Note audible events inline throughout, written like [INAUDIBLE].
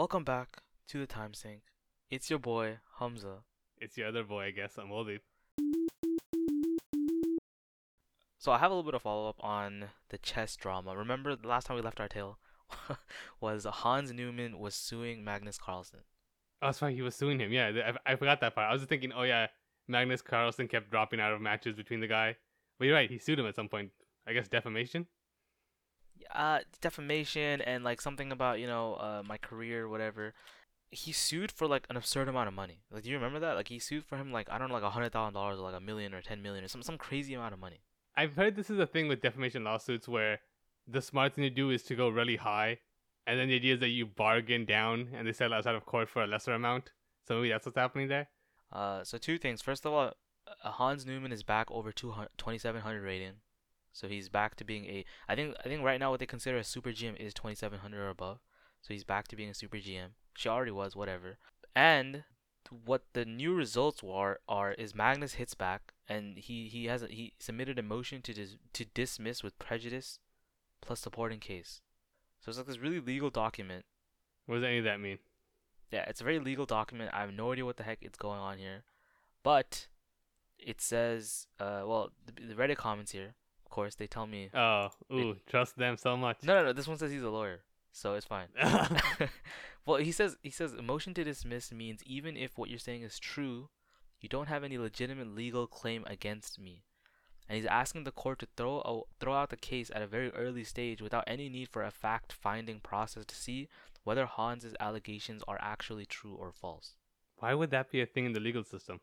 Welcome back to the time sink. It's your boy Hamza. It's your other boy, I guess. I'm Oldeep. So I have a little bit of follow up on the chess drama. Remember the last time we left our tale [LAUGHS] was Hans Niemann was suing Magnus Carlsen. Oh, that's why he was suing him. Yeah, I, I forgot that part. I was just thinking, oh yeah, Magnus Carlsen kept dropping out of matches between the guy. But you're right, he sued him at some point. I guess defamation. Uh, defamation and like something about you know uh my career whatever. He sued for like an absurd amount of money. Like, do you remember that? Like, he sued for him like I don't know, like a hundred thousand dollars or like a million or ten million or some some crazy amount of money. I've heard this is a thing with defamation lawsuits where the smart thing to do is to go really high, and then the idea is that you bargain down and they settle outside of court for a lesser amount. So maybe that's what's happening there. Uh, so two things. First of all, uh, Hans Niemann is back over 200 2700 rating. So he's back to being a. I think I think right now what they consider a super GM is 2700 or above. So he's back to being a super GM. She already was, whatever. And what the new results are are is Magnus hits back and he he has a, he submitted a motion to dis, to dismiss with prejudice plus supporting case. So it's like this really legal document. What does any of that mean? Yeah, it's a very legal document. I have no idea what the heck is going on here, but it says, uh, well, the, the Reddit comments here, course, they tell me, Oh, ooh, trust them so much. no, no, no, this one says he's a lawyer, so it's fine. [LAUGHS] [LAUGHS] well, he says he says motion to dismiss means even if what you're saying is true, you don't have any legitimate legal claim against me. And he's asking the court to throw a, throw out the case at a very early stage without any need for a fact-finding process to see whether Hans's allegations are actually true or false. Why would that be a thing in the legal system?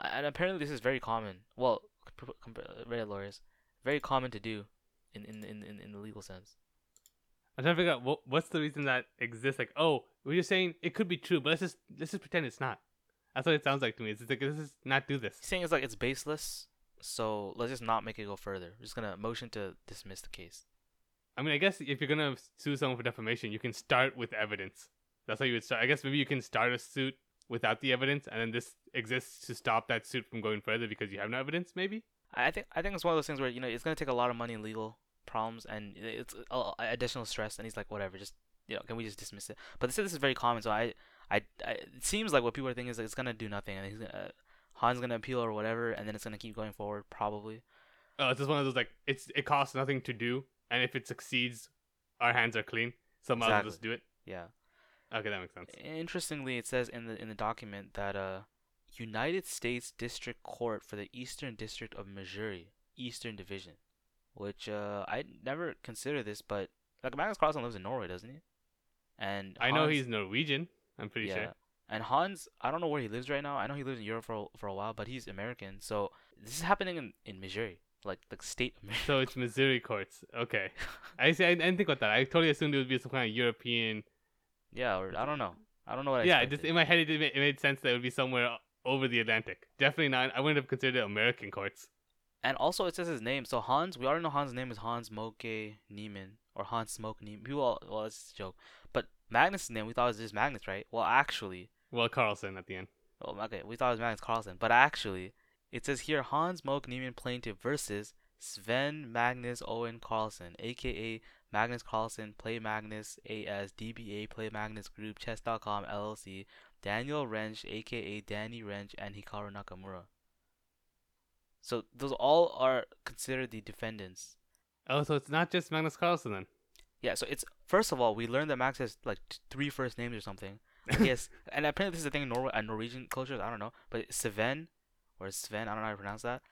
And apparently this is very common. Well, comp- comp- lawyers, very common to do in in, in, in in the legal sense. I'm trying to figure out what, what's the reason that exists. Like, oh, we're just saying it could be true, but let's just let's just pretend it's not. That's what it sounds like to me. It's like let's just not do this. He's saying it's like it's baseless, so let's just not make it go further. We're just gonna motion to dismiss the case. I mean, I guess if you're gonna sue someone for defamation, you can start with evidence. That's how you would start. I guess maybe you can start a suit without the evidence, and then this exists to stop that suit from going further because you have no evidence. Maybe. I think I think it's one of those things where you know it's gonna take a lot of money in legal problems and it's uh, additional stress. And he's like, whatever, just you know, can we just dismiss it? But this is, this is very common, so I, I, I it seems like what people are thinking is like it's gonna do nothing, and he's gonna, uh, Hans gonna appeal or whatever, and then it's gonna keep going forward probably. Oh, it's just one of those like it's it costs nothing to do, and if it succeeds, our hands are clean. So might as well Exactly. just do it. Yeah. Okay, that makes sense. Interestingly, it says in the in the document that uh, United States District Court for the Eastern District of Missouri, Eastern Division, which uh, I never considered this, but like Magnus Carlsen lives in Norway, doesn't he? And I know he's Norwegian. I'm pretty yeah. sure. And Hans, I don't know where he lives right now. I know he lived in Europe for a- for a while, but he's American. So this is happening in, in Missouri, like the state of Missouri. So it's Missouri courts. Okay. [LAUGHS] I see. I didn't think about that. I totally assumed it would be some kind of European. yeah, or I don't know. I don't know what I yeah, expected. just in my head, it, did it made sense that it would be somewhere over the Atlantic. Definitely not. I wouldn't have considered it American courts. And also, it says his name. So Hans, we already know Hans' name is Hans Moke Niemann or Hans Smoke Niemann. People, all, well, that's just a joke. But Magnus' name, we thought it was just Magnus, right? Well, actually, Well, Carlson at the end. Oh, well, okay, we thought it was Magnus Carlsen, but actually, it says here Hans Moke Niemann plaintiff versus Sven Magnus Owen Carlsen, aka Magnus Carlsen, Play Magnus AS, DBA Play Magnus Group, Chess.com LLC, Daniel Rensch, aka Danny Rensch, and Hikaru Nakamura. So those all are considered the defendants. Oh, so it's not just Magnus Carlsen then. Yeah, so it's first of all we learned that Max has like t- three first names or something. yes, [LAUGHS] and apparently this is a thing in Norway, uh, Norwegian cultures. I don't know, but Sven or Sven, I don't know how to pronounce that.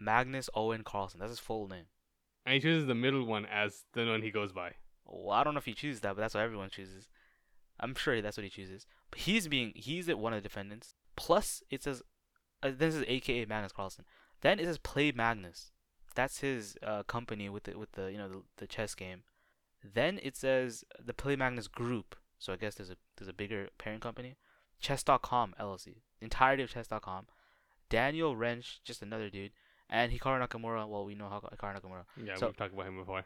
Magnus Owen Carlsen. That's his full name. And he chooses the middle one as the one he goes by. Well, I don't know if he chooses that, but that's what everyone chooses. I'm sure that's what he chooses. But he's being he's the- one of the defendants. Plus, it says uh, this is AKA Magnus Carlsen. Then it says Play Magnus. That's his uh, company with the with the you know the, the chess game. Then it says the Play Magnus Group. So I guess there's a there's a bigger parent company. Chess.com LLC. Entirety of Chess.com. Daniel Rensch, just another dude, and Hikaru Nakamura. Well, we know how Hikaru Nakamura. Yeah, So- we've talked about him before.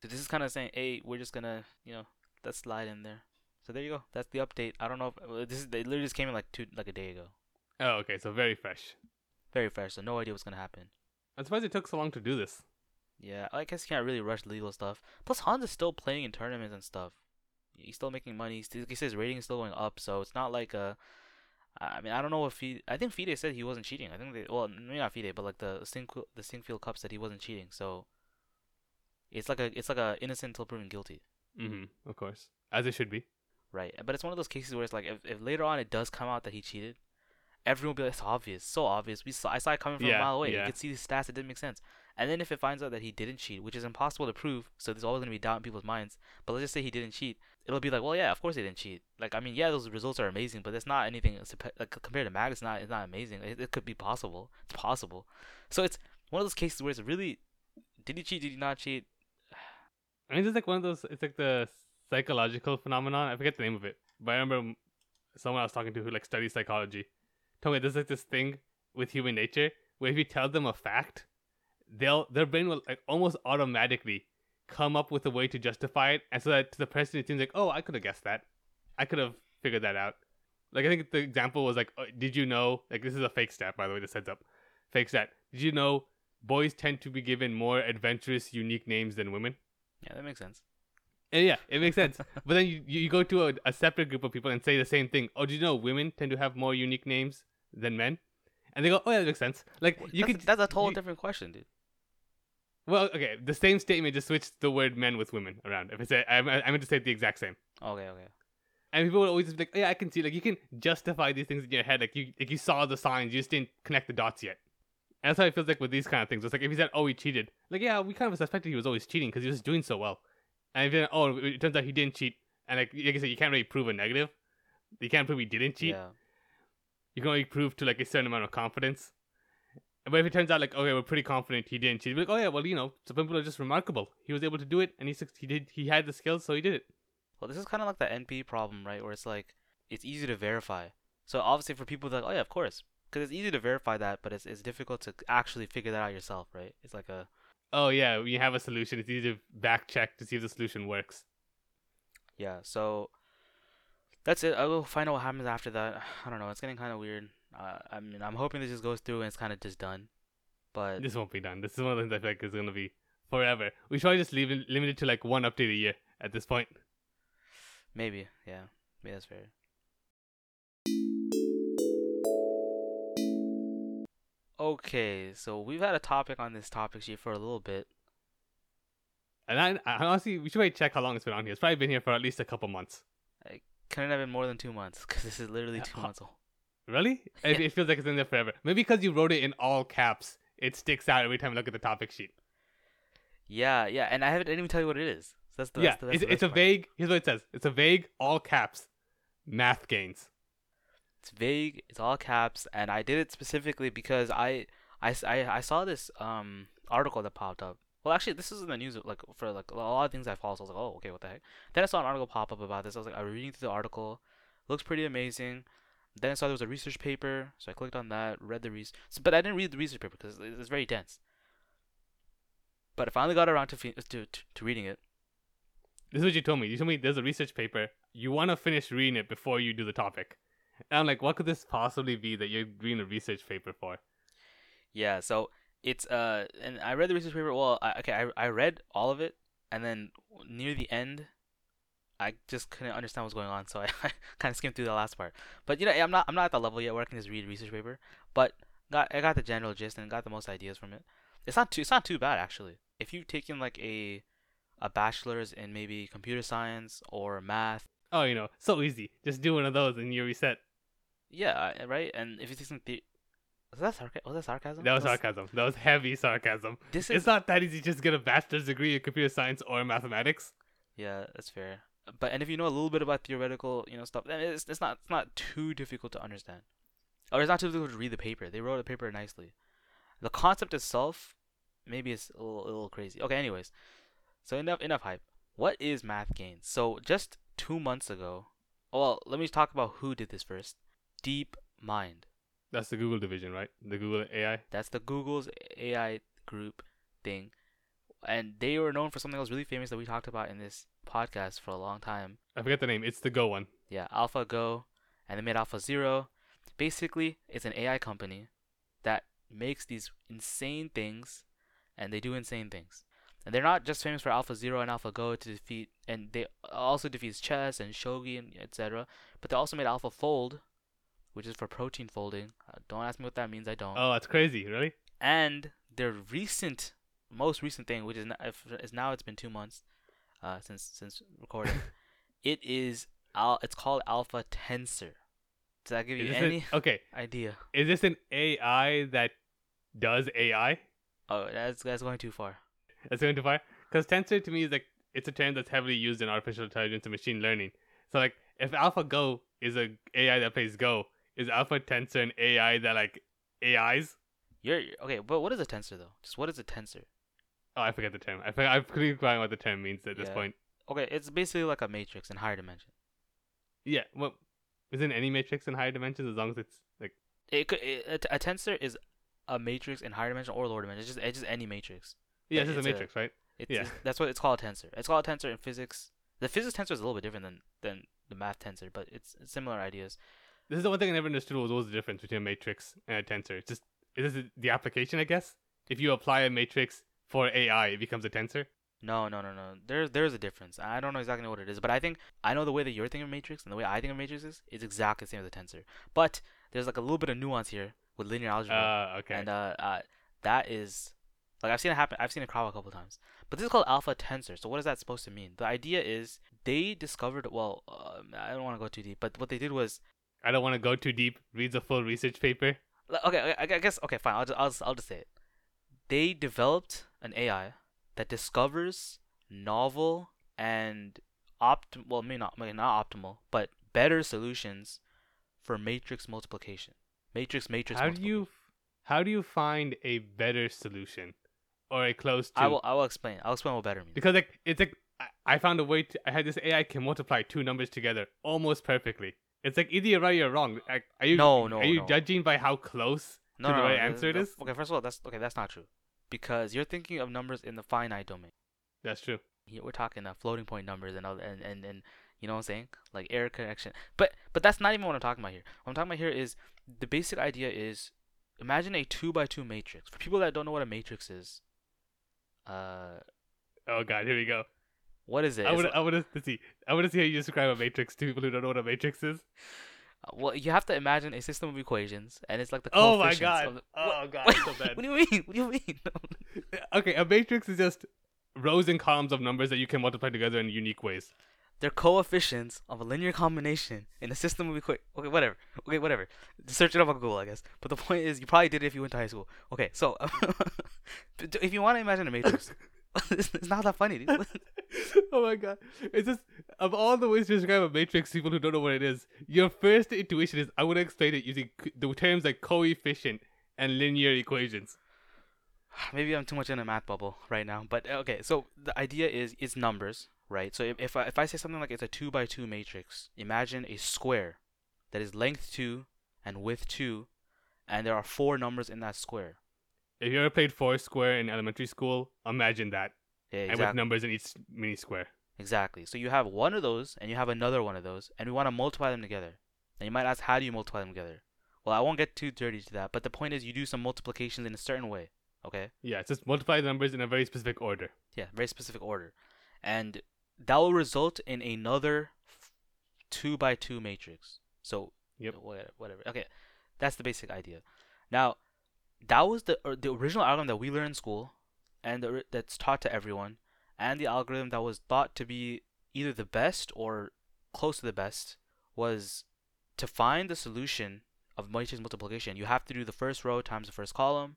So this is kind of saying, hey, we're just gonna, you know, let's slide in there. So there you go. That's the update. I don't know if this is. They literally just came in like two, like a day ago. Oh, okay, so very fresh. Very fresh. So no idea what's gonna happen. I'm surprised it took so long to do this. Yeah, I guess you can't really rush legal stuff. Plus, Hans is still playing in tournaments and stuff. He's still making money. He's still, he says rating is still going up, so it's not like a. I mean, I don't know if he. I think Fide said he wasn't cheating. I think they. Well, maybe not Fide, but like the Sink the Sinquefield Cup said he wasn't cheating. So. It's like a it's like a innocent until proven guilty. Mm-hmm. Of course, as it should be. Right, but it's one of those cases where it's like if, if later on it does come out that he cheated, everyone will be like, it's obvious, so obvious. We saw I saw it coming from Yeah, a mile away. yeah. You could see the stats; it didn't make sense. And then if it finds out that he didn't cheat, which is impossible to prove, so there's always gonna be doubt in people's minds. But let's just say he didn't cheat, it'll be like, well, yeah, of course he didn't cheat. Like, I mean, yeah, those results are amazing, but it's not anything like compared to Mag. It's not. It's not amazing. It, it could be possible. It's possible. So it's one of those cases where it's really, did he cheat? Did he not cheat? I mean, it's like one of those. It's like the psychological phenomenon. I forget the name of it, but I remember someone I was talking to who like studies psychology told me there's like this thing with human nature where if you tell them a fact, they'll their brain will like almost automatically come up with a way to justify it, and so that to the person it seems like, oh, I could have guessed that, I could have figured that out. Like I think the example was like, uh, did you know? Like this is a fake stat, by the way. This heads up, fake stat. Did you know boys tend to be given more adventurous, unique names than women? Yeah, that makes sense. And yeah, it makes sense. but then you, you go to a, a separate group of people and say the same thing. Oh, do you know women tend to have more unique names than men? And they go, oh yeah, that makes sense. Like you that's, could, that's a total you- different question, dude. well, okay, the same statement just switched the word men with women around. If I say, I, I meant to say the exact same. Okay, okay. And people would always be like, oh, yeah, I can see. Like you can justify these things in your head. Like you, like you saw the signs, you just didn't connect the dots yet. And that's how it feels like with these kind of things. It's like if he said, oh, he cheated. Like yeah, we kind of suspected he was always cheating because he was doing so well. And then, oh, it turns out he didn't cheat. And like, like I said, you can't really prove a negative. You can't prove he didn't cheat. Yeah. You can only prove to like a certain amount of confidence. But if it turns out like okay, we're pretty confident he didn't cheat, like oh yeah, well you know, some people are just remarkable. He was able to do it, and he he did he had the skills, so he did it. Well, this is kind of like the NP problem, right? Where it's like it's easy to verify. So obviously for people that oh yeah, of course, because it's easy to verify that, but it's it's difficult to actually figure that out yourself, right? It's like a Oh yeah, we have a solution, it's easy to back check to see if the solution works. yeah. So that's it. I will find out what happens after that. [SIGHS] I don't know. It's getting kind of weird. Uh, I mean, I'm hoping this just goes through and it's kind of just done. But This won't be done. This is one of the things I feel like is gonna be forever. We should probably just leave it limited to like one update a year at this point. maybe, yeah, maybe that's fair. Okay, so we've had a topic on this topic sheet for a little bit. And I, I honestly, we should probably check how long it's been on here. It's probably been here for at least a couple months. It couldn't have been more than two months because this is literally uh, two ho- months old. Really? [LAUGHS] It, it feels like it's in there forever. Maybe because you wrote it in all caps, it sticks out every time I look at the topic sheet. Yeah, yeah, and I haven't I even tell you what it is. So that's the yeah, that's the, that's it's, the it's a vague. Here's what it says. It's a vague, all caps, math gains. It's vague. It's all caps, and I did it specifically because I I, I, I saw this um article that popped up. Well, actually, this is in the news. Like for like a lot of things I follow, so I was like, oh, okay, what the heck? Then I saw an article pop up about this. I was like, I was reading through the article. Looks pretty amazing. Then I saw there was a research paper, so I clicked on that, read the research, but I didn't read the research paper because it's very dense. But I finally got around to to, to to reading it. This is what you told me. You told me there's a research paper. You want to finish reading it before you do the topic. And [LAUGHS] I'm like, what could this possibly be that you're reading a research paper for? Yeah, so it's uh, and I read the research paper. Well, I, okay, I I read all of it, and then near the end, I just couldn't understand what's going on, so [LAUGHS] I, kind of skimmed through the last part. But you know, I'm not I'm not at the level yet where I can just read research paper, but got I got the general gist and got the most ideas from it. It's not too it's not too bad actually. If you've taken like a a bachelor's in maybe computer science or math, Oh, you know, so easy. Just do one of those and you're reset. Yeah, uh, right. And if you take some the was that sarcasm? Was that sarcasm? That was sarcasm. That was heavy sarcasm. This is It's not that easy just get a bachelor's degree in computer science or mathematics. Yeah, that's fair. But and if you know a little bit about theoretical, you know, stuff, then it's it's not it's not too difficult to understand, or it's not too difficult to read the paper. They wrote the paper nicely. The concept itself, maybe it's a little, a little crazy. Okay, anyways, so enough enough hype. What is math gains? So just two months ago, well, let me talk about who did this first. Deep Mind. That's the Google division, right? The Google AI. That's the Google's AI group thing, and they were known for something that was really famous that we talked about in this podcast for a long time. I forget the name. It's the Go one. Yeah, AlphaGo, and they made AlphaZero. Basically, it's an AI company that makes these insane things, and they do insane things. And they're not just famous for AlphaZero and AlphaGo to defeat, and they also defeats chess and shogi and etc. But they also made AlphaFold, which is for protein folding. Uh, don't ask me what that means. I don't. Oh, that's crazy. Really? And their recent, most recent thing, which is, n- if- is now it's been two months, uh, since since recording. [LAUGHS] it is al- It's called Alpha Tensor. Does that give you this an- any okay. idea? Is this an AI that does AI? Oh, that's that's going too far. That's going too far. Because tensor to me is like it's a term that's heavily used in artificial intelligence and machine learning. So like if AlphaGo is a AI that plays Go, is Alpha Tensor an AI that like AIs? You're okay, but what is a tensor though? Just what is a tensor? Oh, I forget the term. I forget, I've completely forgotten what the term means at this Yeah. point. Okay, it's basically like a matrix in higher dimension. Yeah. Well, isn't any matrix in higher dimensions as long as it's like It could it, a, a tensor is a matrix in higher dimension or lower dimension. It's just it's just any matrix. yeah, it's just a it's a- matrix, right? It's, Yeah. it's- that's what it's called a tensor. It's called a tensor in physics. The physics tensor is a little bit different than than the math tensor, but it's similar ideas. This is the one thing I never understood was what was the difference between a matrix and a tensor. It's just is this the application, I guess? If you apply a matrix for AI, it becomes a tensor. No, no, no, no. There's there's a difference. I don't know exactly what it is, but I think I know the way that you're thinking of matrix and the way I think of matrices is exactly the same as a tensor. But there's like a little bit of nuance here with linear algebra. Uh, okay. And uh, uh, that is like I've seen it happen. I've seen it crop a couple times. But this is called alpha tensor. So what is that supposed to mean? The idea is they discovered. Well, um, I don't want to go too deep, but what they did was I don't want to go too deep. Read the full research paper. Okay. I, I guess okay, fine. I'll just, I'll just, I'll just say it. They developed an AI that discovers novel and opt well maybe not maybe not optimal but better solutions for matrix multiplication. Matrix matrix. how do you how do you find a better solution or a close to? I will I will explain. I'll explain what better means. because like it's like I- I found a way to. I had this AI can multiply two numbers together almost perfectly. It's like either you're right or you're wrong. Like, are you No, no, are you no. judging by how close No, to no, the right answer it is? Okay, first of all, that's okay. That's not true, because you're thinking of numbers in the finite domain. That's true. Here we're talking uh, floating point numbers and all, and, and and you know what I'm saying, like error correction. But but that's not even what I'm talking about here. What I'm talking about here is the basic idea is imagine a two by two matrix. For people that don't know what a matrix is, uh, Oh god, here we go. What is it? I It's would I would to see. I want to see how you describe a matrix to people who don't know what a matrix is. uh, well, you have to imagine a system of equations, and it's like the Oh my coefficients god. of the- Oh what- god, what, so bad. [LAUGHS] what do you mean? What do you mean? [LAUGHS] [LAUGHS] Okay, a matrix is just rows and columns of numbers that you can multiply together in unique ways. They're coefficients of a linear combination in a system of equations. Okay, whatever. Okay, whatever. Search it up on Google, I guess. But the point is, you probably did it if you went to high school. Okay, so if you want to imagine a matrix, it's, [LAUGHS] it's not that funny. Dude. [LAUGHS] oh my god. It's just of all the ways to describe a matrix people who don't know what it is, your first intuition is I would explain it using the terms like coefficient and linear equations. [SIGHS] Maybe I'm too much in a math bubble right now. But uh, okay, so the idea is it's numbers, right? So if if I, if I say something like it's a two by two matrix, imagine a square that is length two and width two, and there are four numbers in that square. If you ever played Foursquare in elementary school, imagine that. Yeah, And with numbers in each mini square. Exactly. So you have one of those and you have another one of those, and we want to multiply them together. And you might ask, how do you multiply them together? Well, I won't get too dirty to that, but the point is you do some multiplications in a certain way. Okay? Yeah, it's just multiply the numbers in a very specific order. Yeah, very specific order. And that will result in another f- two by two matrix. So, Yep. Whatever. Okay, that's the basic idea. Now, that was the or the original algorithm that we learned in school, and the, that's taught to everyone, and the algorithm that was thought to be either the best or close to the best was to find the solution of matrix multiplication. You have to do the first row times the first column,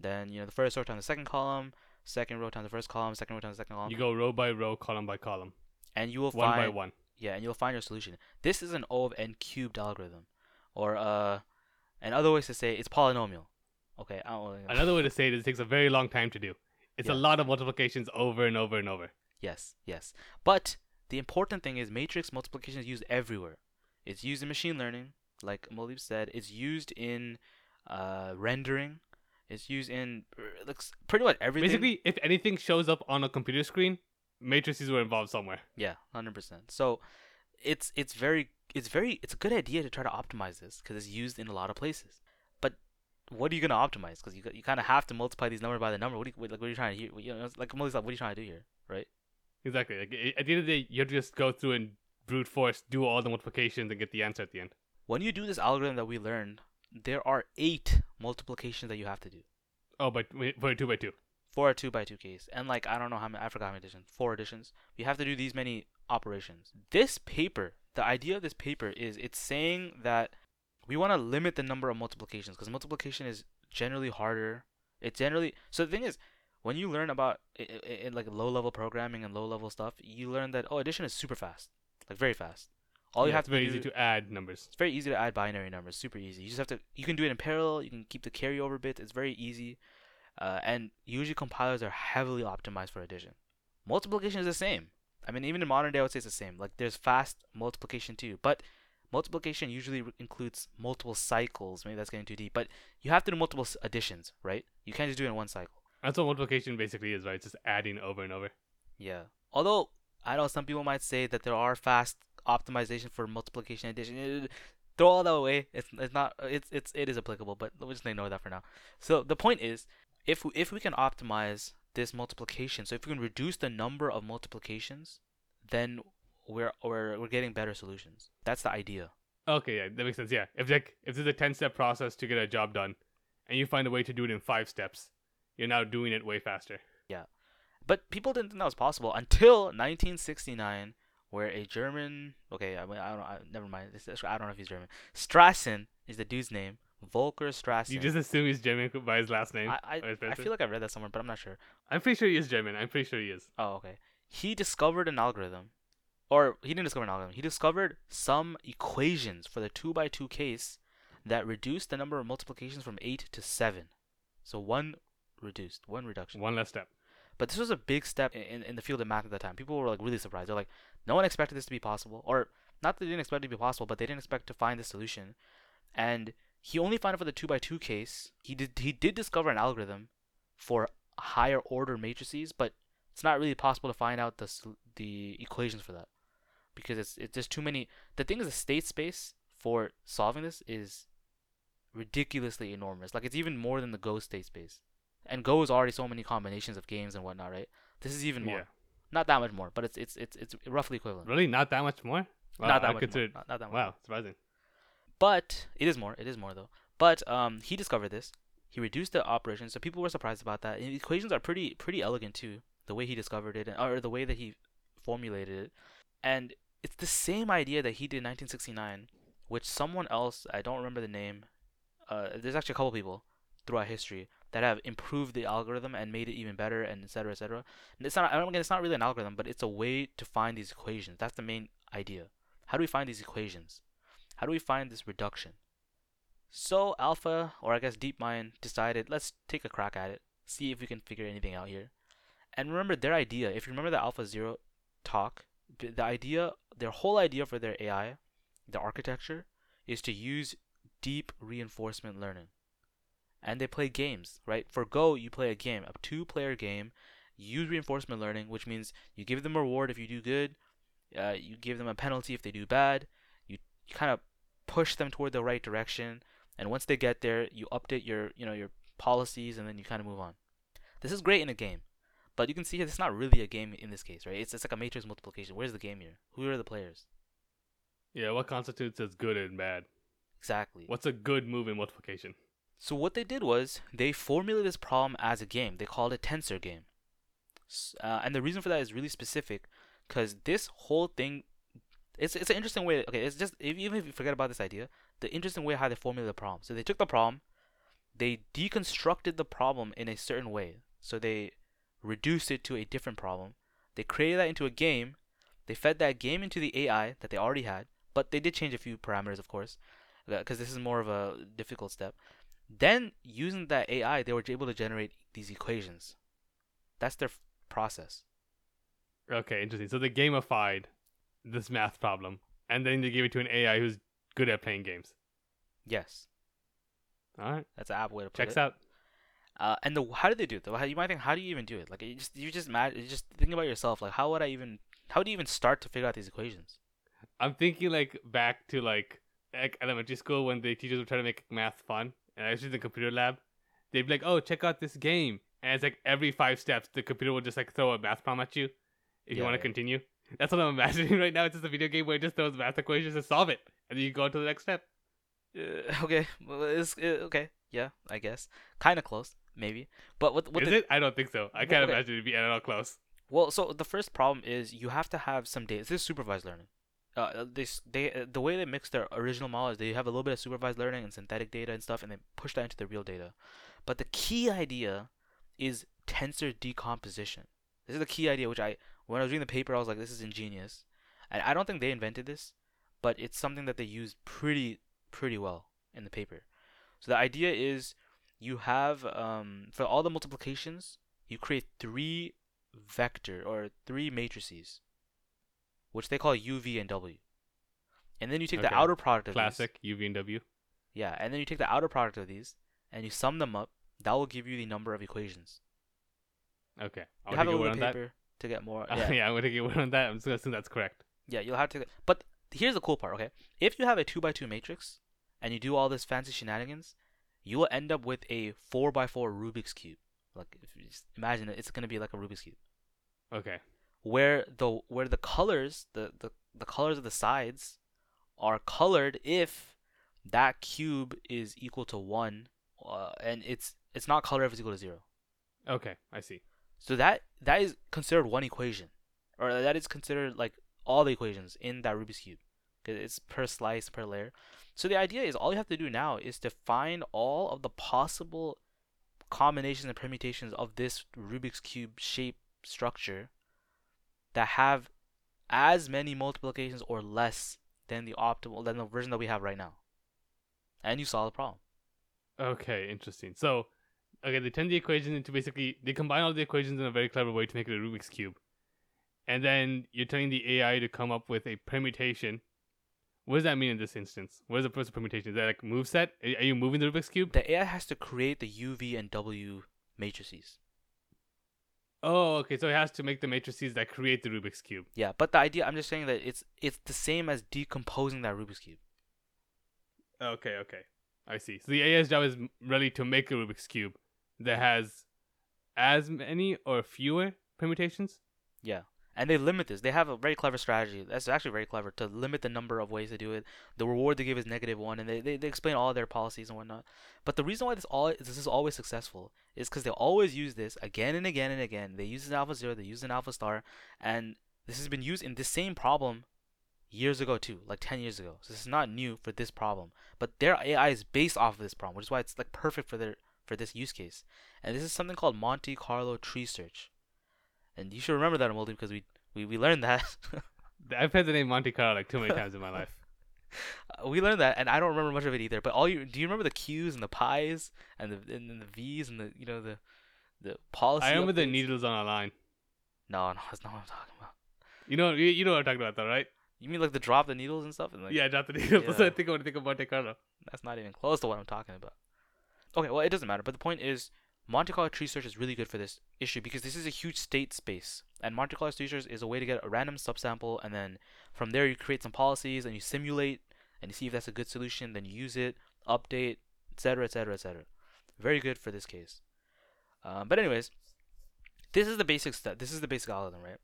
then you know the first row times the second column, second row times the first column, second row times the second column, You go row by row, column by column, and you will one find by one. yeah, and you'll find your solution. This is an O of n cubed algorithm, or uh, and other ways to say it's polynomial. Okay, I don't know. Another way to say it is it takes a very long time to do. It's a lot of multiplications over and over and over. Yes, yes. But the important thing is matrix multiplication is used everywhere. It's used in machine learning, like Molib said. It's used in uh, rendering. It's used in uh, like pretty much everything. Basically, if anything shows up on a computer screen, matrices were involved somewhere. Yeah, hundred percent. So it's it's very it's very it's a good idea to try to optimize this because it's used in a lot of places. What are you gonna optimize? Because you you kind of have to multiply these numbers by the number. What do you, like what are you trying to hear? You know, like Molly's like, what are you trying to do here, right? Exactly. Like at the end of the day, you have to just go through and brute force do all the multiplications and get the answer at the end. When you do this algorithm that we learned, there are eight multiplications that you have to do Oh, but for a two by two. for a two by two case, and like I don't know how many. I forgot how many additions. Four additions. You have to do these many operations. This paper, the idea of this paper is it's saying that we want to limit the number of multiplications because multiplication is generally harder. It generally so the thing is when you learn about i i in like low level programming and low level stuff, you learn that oh addition is super fast, like very fast. All you have to very do, easy to add numbers. it's very easy to add binary numbers, super easy. You just have to you can do it in parallel. You can keep the carryover bit. It's very easy, uh, and usually compilers are heavily optimized for addition. Multiplication is the same. I mean, even in modern day, I would say it's the same. Like there's fast multiplication too, but multiplication usually re- includes multiple cycles. Maybe that's getting too deep, but you have to do multiple additions, right? You can't just do it in one cycle. That's what multiplication basically is, right? It's just adding over and over. Yeah. Although I know some people might say that there are fast optimization for multiplication addition. Throw all that away. It's it's not it's it's it is applicable, but we'll just ignore that for now. So the point is, if we, if we can optimize this multiplication, so if we can reduce the number of multiplications, then we're we're we're getting better solutions. That's the idea. Okay, yeah, that makes sense. Yeah, if like if there's a ten step process to get a job done, and you find a way to do it in five steps, you're now doing it way faster. Yeah, but people didn't think that was possible until 1969, where a German, okay, I, mean, I don't, I, never mind. I don't know if he's German. Strassen is the dude's name. Volker Strassen. You just assume he's German by his last name. I, I, I feel like I read that somewhere, but I'm not sure. I'm pretty sure he is German. I'm pretty sure he is. Oh, okay. He discovered an algorithm, or he didn't discover an algorithm. He discovered some equations for the two by two case that reduced the number of multiplications from eight to seven. So one reduced, one reduction. One less step. But this was a big step in, in, the field of math at that time. People were like really surprised. They're like, no one expected this to be possible, or not that they didn't expect it to be possible, but they didn't expect to find the solution. And he only found it for the two by two case. He did he did discover an algorithm for higher order matrices, but it's not really possible to find out the the equations for that because it's it's just too many. The thing is, the state space for solving this is ridiculously enormous. Like it's even more than the Go state space. And Go is already so many combinations of games and whatnot, right? This is even more. Yeah. Not that much more, but it's it's it's it's roughly equivalent. Really, not that much more. Wow, not that I much considered- more. Not, not that much. Wow, surprising. But it is more. It is more though. But um, he discovered this. He reduced the operation, so people were surprised about that. And the equations are pretty pretty elegant too. The way he discovered it, and, or the way that he formulated it, and it's the same idea that he did in 1969, which someone else I don't remember the name. Uh, there's actually a couple people throughout history that have improved the algorithm and made it even better, and et cetera, et cetera. And it's not. I don't again. It's not really an algorithm, but it's a way to find these equations. That's the main idea. How do we find these equations? How do we find this reduction? So Alpha, or I guess DeepMind, decided let's take a crack at it, see if we can figure anything out here. And remember their idea. If you remember the Alpha Zero talk, the idea, their whole idea for their AI, the architecture, is to use deep reinforcement learning. And they play games, right? For Go, you play a game, a two-player game. You use reinforcement learning, which means you give them a reward if you do good, uh, you give them a penalty if they do bad. You, you kind of push them toward the right direction, and once they get there, you update your you know your policies, and then you kind of move on. This is great in a game, but you can see here, it's not really a game in this case, right? It's it's like a matrix multiplication. Where's the game here? Who are the players? Yeah, what constitutes as good and bad? Exactly. What's a good move in multiplication? So what they did was they formulated this problem as a game. They called it tensor game. Uh, and the reason for that is really specific, because this whole thing, it's it's an interesting way. Okay, it's just if, even if you forget about this idea, the interesting way how they formulated the problem. So they took the problem, they deconstructed the problem in a certain way. So they reduced it to a different problem. They created that into a game. They fed that game into the AI that they already had, but they did change a few parameters, of course, uh, because this is more of a difficult step. Then, using that AI, they were able to generate these equations. That's their f- process. Okay, interesting. So they gamified this math problem, and then they gave it to an AI who's good at playing games. Yes, All right, that's an app way to put checks it. out. Uh, and the how do they do it though? How, you might think, how do you even do it? Like, you just you just mad, you just think about yourself. Like, how would I even? How do you even start to figure out these equations? I'm thinking like back to like like elementary school when the teachers were trying to make math fun, and I was in the computer lab, they'd be like, "Oh, check out this game," and it's like every five steps, the computer will just like throw a math problem at you if you want to yeah. continue. That's what I'm [LAUGHS] imagining right now. It's just a video game where it just throws math equations to solve it, and then you go on to the next step. Uh, [LAUGHS] okay, well, it's uh, okay. Yeah, I guess kind of close, maybe. But what what Is the, it? I don't think so. I can't okay. imagine it'd be at all close. Well, so the first problem is you have to have some data. This is supervised learning. Uh, this they uh, the way they mix their original model is they have a little bit of supervised learning and synthetic data and stuff, and they push that into the real data. But the key idea is tensor decomposition. This is the key idea, which I when I was reading the paper, I was like, this is ingenious, and I don't think they invented this, but it's something that they use pretty pretty well in the paper. So the idea is you have um, for all the multiplications, you create three vector or three matrices, which they call U, V, and W. And then you take Okay. the outer product of these. Classic UV and W. Yeah, and then you take the outer product of these and you sum them up. That will give you the number of equations. Okay, I You want have to a little on that. to get more. Uh, [LAUGHS] Yeah, yeah, I'm gonna get word on that. I'm just gonna assume that's correct. yeah, you'll have to. But here's the cool part. Okay, if you have a two by two matrix and you do all this fancy shenanigans, you will end up with a four by four Rubik's cube. Like, if you just imagine it, it's gonna be like a Rubik's cube. Okay. where the where the colors the, the the colors of the sides are colored if that cube is equal to one uh, and it's it's not colored if it's equal to zero Okay, I see. so that that is considered one equation or that is considered like all the equations in that rubik's cube 'Cause it's per slice per layer so the idea is all you have to do now is to find all of the possible combinations and permutations of this rubik's cube shape structure that have as many multiplications or less than the optimal than the version that we have right now and you solve the problem Okay, interesting. So, okay, they turn the equation into basically they combine all the equations in a very clever way to make it a Rubik's cube, and then you're telling the AI to come up with a permutation. What does that mean in this instance? What is the first permutation? Is that like move set? Are you moving the Rubik's cube? the ai has to create the u v and w matrices Oh, okay. So it has to make the matrices that create the Rubik's cube. Yeah, but the idea I'm just saying that it's it's the same as decomposing that Rubik's cube. Okay, okay. I see. So the AI's job is really to make a Rubik's cube that has as many or fewer permutations. Yeah. And they limit this. They have a very clever strategy. That's actually very clever to limit the number of ways to do it. The reward they give is negative one, and they, they, they explain all their policies and whatnot. But the reason why this all this is always successful is because they always use this again and again and again. They use an alpha zero, they use an alpha star, and this has been used in this same problem years ago too, like ten years ago. So this is not new for this problem. But their AI is based off of this problem, which is why it's like perfect for their for this use case. And this is something called Monte Carlo tree search. And you should remember that, Moldy, because we, we, we learned that. [LAUGHS] I've heard the name Monte Carlo like too many times in my [LAUGHS] life. Uh, we learned that, and I don't remember much of it either. But all you do you remember the Q's and the pies and the and, then the V's and the you know the the policy. I remember the needles on a line. No, no, that's not what I'm talking about. You know, you, you know what I'm talking about, though, right? You mean like the drop the needles and stuff? And like, yeah, not the needles. [LAUGHS] That's what I Yeah. think I think of Monte Carlo. that's not even close to what I'm talking about. Okay, well it doesn't matter. But the point is, Monte Carlo tree search is really good for this issue because this is a huge state space, and Monte Carlo tree search is a way to get a random subsample, and then from there you create some policies and you simulate and you see if that's a good solution. Then you use it, update, etc., etc., etc. Very good for this case. Um, but anyways, this is the basic stuff. This is the basic algorithm, right?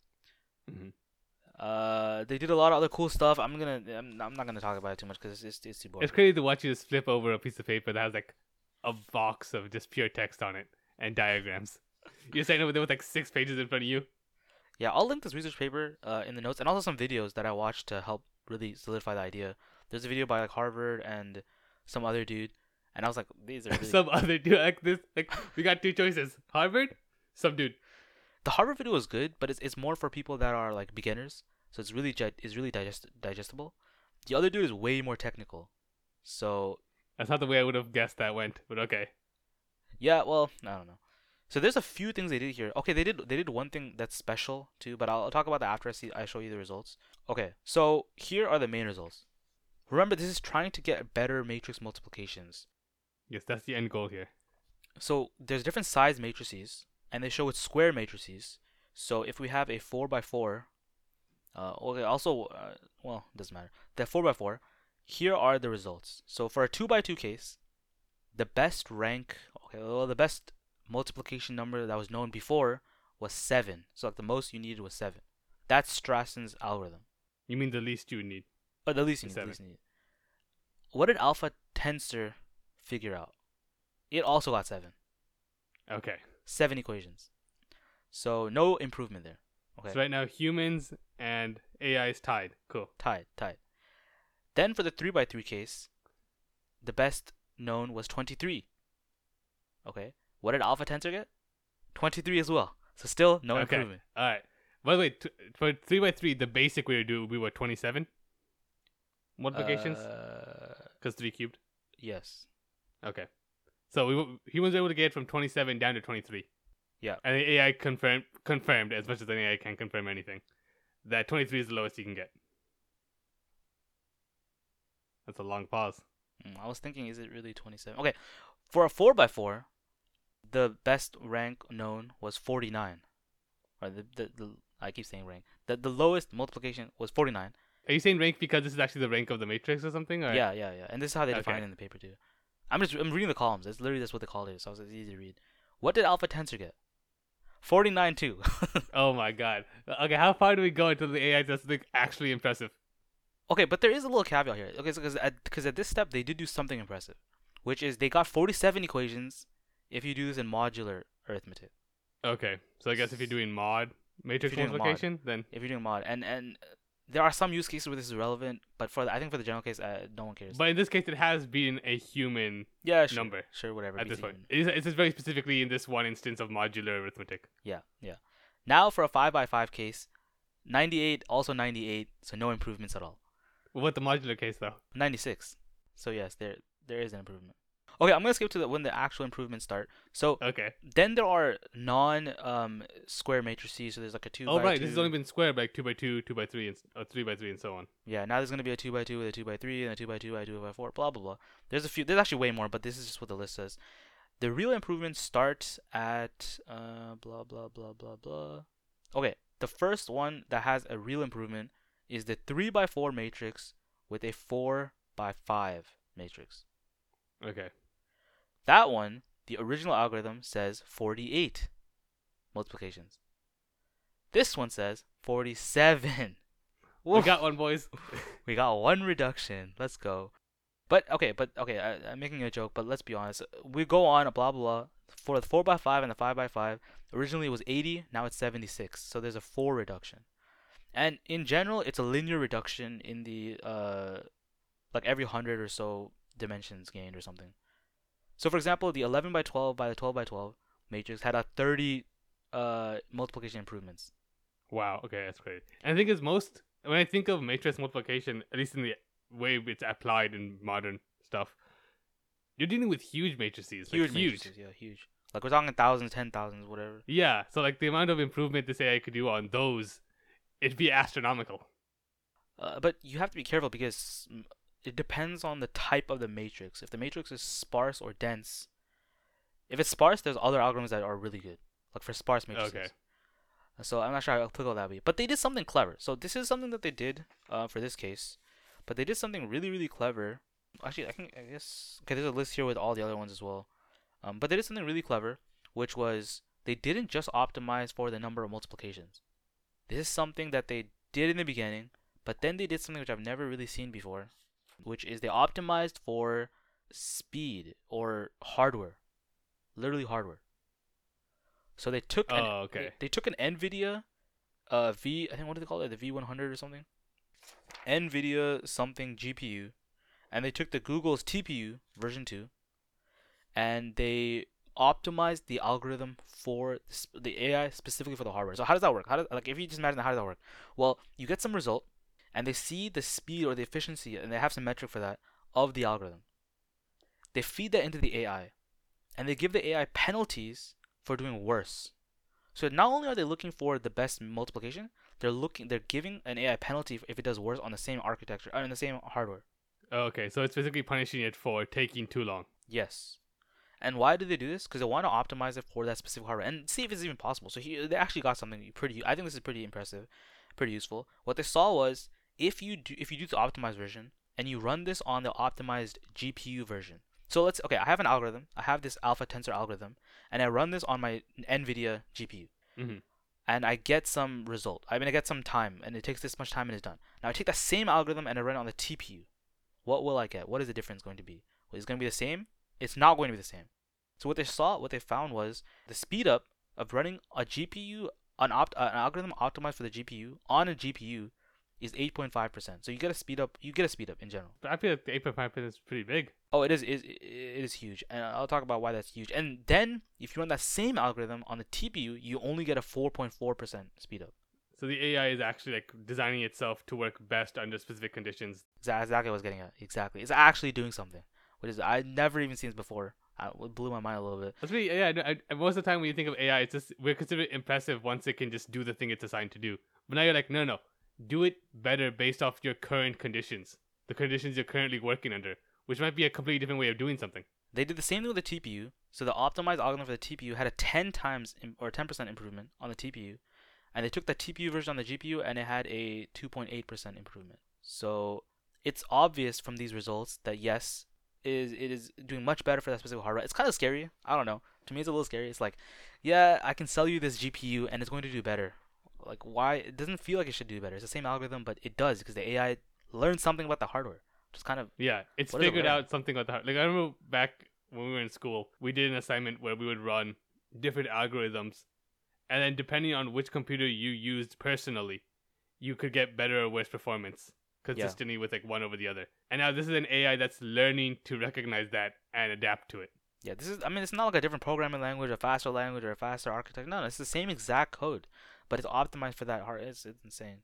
hmm Uh, they did a lot of other cool stuff. I'm gonna, I'm, I'm not gonna talk about it too much because it's, it's, it's too boring. It's crazy to watch you just flip over a piece of paper that has like a box of just pure text on it and diagrams. You're standing over there with like six pages in front of you. Yeah, I'll link this research paper uh, in the notes and also some videos that I watched to help really solidify the idea. There's a video by like Harvard and some other dude, and I was like, these are [LAUGHS] really... Some other dude like this. Like we got two choices: Harvard, some dude. the Harvard video is good, but it's it's more for people that are like beginners, so it's really gi- it's really digest digestible. The other dude is way more technical, so That's not the way I would have guessed that went, but okay. yeah, well, I don't know. So there's a few things they did here. Okay, they did they did one thing that's special too, but I'll, I'll talk about that after I see I show you the results. Okay, so here are the main results. Remember, this is trying to get better matrix multiplications. Yes, that's the end goal here. So there's different size matrices, and they show it's square matrices. So if we have a four by four, uh, okay, also, uh, well, doesn't matter. The four by four, here are the results. So for a two by two case, the best rank, okay, well, the best multiplication number that was known before was seven. So like the most you needed was seven. That's Strassen's algorithm. You mean the least you need? But the least you need, the least you need. What did Alpha Tensor figure out? It also got seven. Okay. Seven equations. So no improvement there. Okay. So right now humans and AI is tied. Cool. Tied, tied. Then for the 3x3 case, the best known was 23. Okay. What did Alpha Tensor get? 23 as well. So still no Okay. improvement. All right. By the way, t- for three by three, the basic way to do it would be what twenty seven multiplications Uh, because three cubed. yes. Okay. So we w- he was able to get from twenty seven down to twenty three. Yeah. And the AI confirmed confirmed as much as an AI can confirm anything that twenty three is the lowest you can get. That's a long pause. Mm, I was thinking, is it really 27? Okay. For a 4x4, the best rank known was 49. Or the, the, the I keep saying rank. The, the lowest multiplication was 49. Are you saying rank because this is actually the rank of the matrix or something? Or? Yeah, yeah, yeah. And this is how they define Okay. it in the paper too. I'm just I'm reading the columns. It's literally just what they call it. So it's easy to read. What did Alpha Tensor get? 49 too. [LAUGHS] Oh my god. Okay, how far do we go until the AI does something actually impressive? Okay, but there is a little caveat here. Okay, because at, 'cause at this step they did do something impressive, which is they got 47 equations if you do this in modular arithmetic. Okay, so I guess if you're doing mod matrix you're mod. multiplication, then if you're doing mod and and there are some use cases where this is relevant but for the, i think for the general case uh, no one cares but in this case, it has been a human yeah sure, number sure whatever at this point. even. It is, it is very specifically in this one instance of modular arithmetic. yeah yeah now for a 5 by 5 case 98 also 98 so no improvements at all What the modular case though? 96 so yes there there is an improvement okay i'm gonna skip to the when the actual improvements start so Okay. then there are non um square matrices so there's like a 2 Oh by right, 2. this has only been square by like two by two, two by three, and three by three, and so on. Yeah, now there's gonna be a two by two with a two by three and a two by two, a two by four, blah blah blah. There's a few. There's actually way more, but this is just what the list says. The real improvement starts at uh blah blah blah blah blah. Okay, the first one that has a real improvement is the three by four matrix with a four by five matrix. Okay. That one, the original algorithm says 48 multiplications. This one says 47. [LAUGHS] We got one, boys. [LAUGHS] We got one reduction. Let's go. But okay, but okay, I, I'm making a joke, but let's be honest. We go on blah blah blah. For the four by five and the five by five, originally it was 80, now it's 76. So there's a four reduction. And in general, it's a linear reduction in the uh, like every hundred or so dimensions gained or something. So for example, the 11 by 12 by the 12 by 12 matrix had a 30 uh multiplication improvements. Wow. Okay, that's great. And the thing is, most when I think of matrix multiplication, at least in the way it's applied in modern stuff, you're dealing with huge matrices. Like Huge, huge. matrices, yeah, huge. Like we're talking thousands, ten thousands, whatever. Yeah. So like the amount of improvement this AI could do on those, it'd be astronomical. Uh, but you have to be careful because it depends on the type of the matrix. If the matrix is sparse or dense, if it's sparse, there's other algorithms that are really good, like for sparse matrices. Okay. So I'm not sure how applicable that would be, but they did something clever. So this is something that they did uh, for this case, but they did something really, really clever. Actually, I can, I guess, okay, there's a list here with all the other ones as well. Um, but they did something really clever, which was they didn't just optimize for the number of multiplications. This is something that they did in the beginning, but then they did something which I've never really seen before, which is they optimized for speed or hardware, literally hardware. So they took an, Oh, okay. they, they took an Nvidia, uh V I think what do they call it the V100 or something, Nvidia something GPU, and they took the Google's TPU version two, and they optimized the algorithm for the AI specifically for the hardware. So how does that work? How does like if you just imagine how does that work? Well, you get some result, and they see the speed or the efficiency, and they have some metric for that of the algorithm. They feed that into the AI, and they give the AI penalties for doing worse. So not only are they looking for the best multiplication, they're looking they're giving an AI penalty if it does worse on the same architecture uh, on the same hardware. Okay, so it's basically punishing it for taking too long. Yes. And why do they do this? Because they want to optimize it for that specific hardware and see if it's even possible. So he, they actually got something pretty. I think this is pretty impressive, pretty useful. What they saw was if you do if you do the optimized version and you run this on the optimized GPU version, So let's okay. I have an algorithm. I have this alpha tensor algorithm, and I run this on my NVIDIA GPU, Mm-hmm. and I get some result. I mean, I get some time, and it takes this much time, and it's done. Now I take that same algorithm and I run it on the TPU. What will I get? What is the difference going to be? Well, it's going to be the same. It's not going to be the same. So what they saw, what they found was the speed up of running a GPU, an, opt, uh, an algorithm optimized for the GPU on a GPU, is 8.5%. So you get a speed up. You get a speed up in general. But I feel like the 8.5% is pretty big. Oh, it is, is it is huge, and I'll talk about why that's huge. And then if you run that same algorithm on the TPU, you only get a 4.4% speed up. So the AI is actually like designing itself to work best under specific conditions. Exa- Exactly what I was getting at. Exactly, it's actually doing something. which is I've never even seen this before. I, it blew my mind a little bit. Yeah. I, I, most of the time when you think of AI, it's just we're considered impressive once it can just do the thing it's assigned to do. But now you're like, no, no, do it better based off your current conditions, the conditions you're currently working under, which might be a completely different way of doing something. They did the same thing with the TPU. So the optimized algorithm for the TPU had a 10 times im- or 10% improvement on the TPU, and they took the TPU version on the GPU and it had a 2.8% improvement. So it's obvious from these results that yes, is it is doing much better for that specific hardware. It's kind of scary. I don't know. To me, it's a little scary. It's like, yeah, I can sell you this GPU and it's going to do better. Like, why? It doesn't feel like it should do better. It's the same algorithm, but it does because the AI learned something about the hardware. Just kind of Yeah, it's does it figured out something about the hard- like I remember back when we were in school, we did an assignment where we would run different algorithms, and then depending on which computer you used personally, you could get better or worse performance consistently with like one over the other. And now this is an AI that's learning to recognize that and adapt to it. Yeah, this is. I mean, it's not like a different programming language, a faster language, or a faster architecture. No, it's the same exact code, but it's optimized for that hard. It's, it's insane.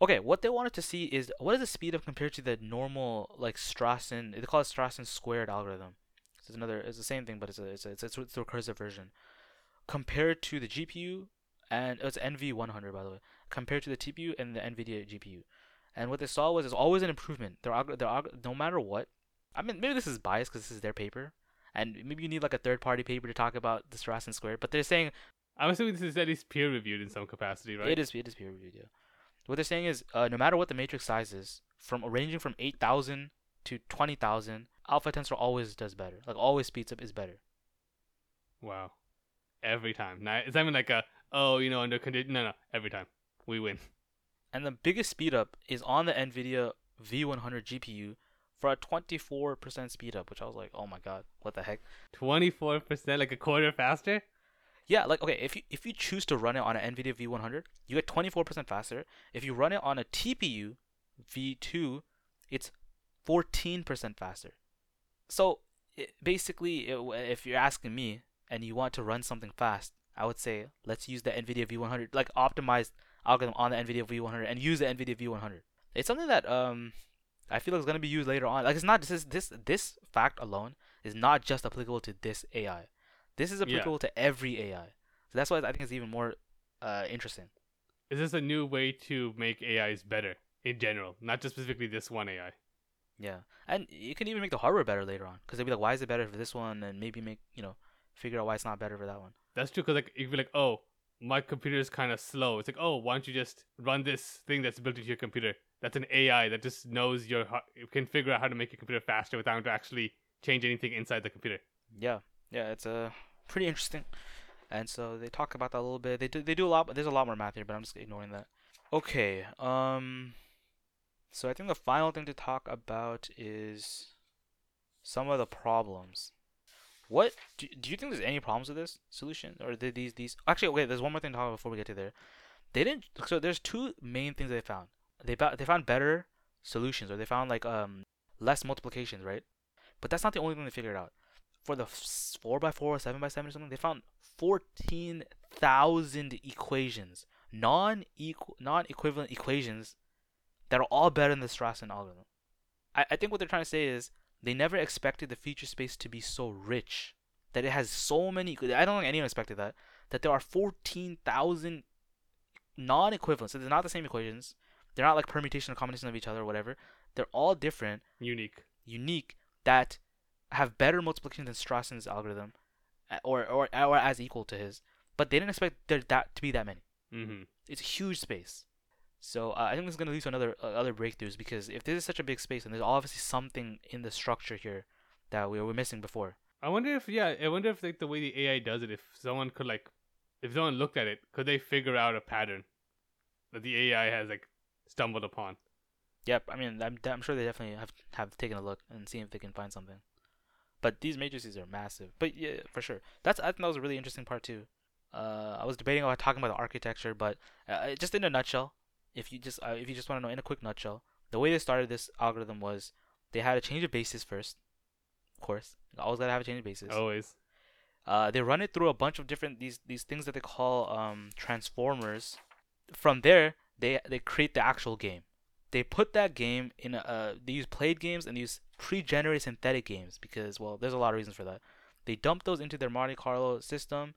Okay, what they wanted to see is what is the speed of compared to the normal like Strassen? They call it Strassen squared algorithm. It's another. It's the same thing, but it's a it's a, it's, a, it's a recursive version. Compared to the GPU and oh, it's NV100 by the way. Compared to the TPU and the NVIDIA GPU, and what they saw was there's always an improvement. Their alg- their alg- no matter what. I mean, maybe this is biased because this is their paper, and maybe you need like a third party paper to talk about the Strassen square. But they're saying I'm assuming this is at least peer reviewed in some capacity, right? it is it is peer reviewed. Yeah. What they're saying is uh, no matter what the matrix size is, from ranging from eight thousand to twenty thousand, Alpha Tensor always does better. Like always speeds up is better. Wow. Every time. Now it's not even like a oh, you know, under condition. No, no. Every time we win. And the biggest speed up is on the NVIDIA V100 GPU for a 24% speed up, which I was like, oh my god, what the heck? Twenty four percent, like a quarter faster. Yeah, like okay, if you if you choose to run it on an NVIDIA V100, you get 24% faster. If you run it on a TPU V2, it's 14% faster. So it, basically, it, if you're asking me and you want to run something fast, I would say let's use the NVIDIA V100, like optimized algorithm on the NVIDIA V100, and use the NVIDIA V100. It's something that um I feel like is gonna be used later on. Like it's not this is this this fact alone is not just applicable to this AI. This is Yeah. applicable to every AI. So that's why I think it's even more uh interesting. Is this a new way to make AIs better in general, not just specifically this one AI? Yeah, and you can even make the hardware better later on because they'll be like, why is it better for this one, and maybe make you know figure out why it's not better for that one. That's true because like you'd be like, oh, my computer is kind of slow. It's like, oh, why don't you just run this thing that's built into your computer? That's an AI that just knows your can figure out how to make your computer faster without actually change anything inside the computer. Yeah, yeah, it's uh, pretty interesting. And so they talk about that a little bit. They do they do a lot, but there's a lot more math here, but I'm just ignoring that. Okay, um, so I think the final thing to talk about is some of the problems. What do, do you think there's any problems with this solution, or did these these actually okay? There's one more thing to talk about before we get to there. They didn't. So there's two main things they found. They they found better solutions, or they found like um less multiplications, right? But that's not the only thing they figured out for the 4x4 or 7x7 or something, they found 14,000 equations, non non equivalent equations that are all better than the Strassen algorithm. I, I think what they're trying to say is they never expected the feature space to be so rich that it has so many. I don't think anyone expected that. That there are 14,000 non equivalent. So they're not the same equations. They're not like permutation or combination of each other or whatever. They're all different Unique. unique that have better multiplication than Strassen's algorithm, or or or as equal to his. But they didn't expect there that to be that many. Mm-hmm. It's a huge space. So uh, I think this is gonna lead to another uh, other breakthroughs because if this is such a big space and there's obviously something in the structure here that we were missing before. I wonder if yeah, I wonder if like the way the AI does it, if someone could like, if someone looked at it, could they figure out a pattern that the AI has like stumbled upon? Yep, I mean, I'm, I'm sure they definitely have have taken a look and seen if they can find something. But these matrices are massive. But yeah, for sure. That's I think that was a really interesting part too. Uh, I was debating about talking about the architecture, but uh, just in a nutshell, if you just uh, if you just want to know in a quick nutshell, the way they started this algorithm was they had to change the basis first. Of course, always gotta have a change of basis. Always. Uh, they run it through a bunch of different these these things that they call um, transformers. From there, they they create the actual game. They put that game in a uh, they use played games and they use pre-generated synthetic games because well, there's a lot of reasons for that. They dump those into their Monte Carlo system.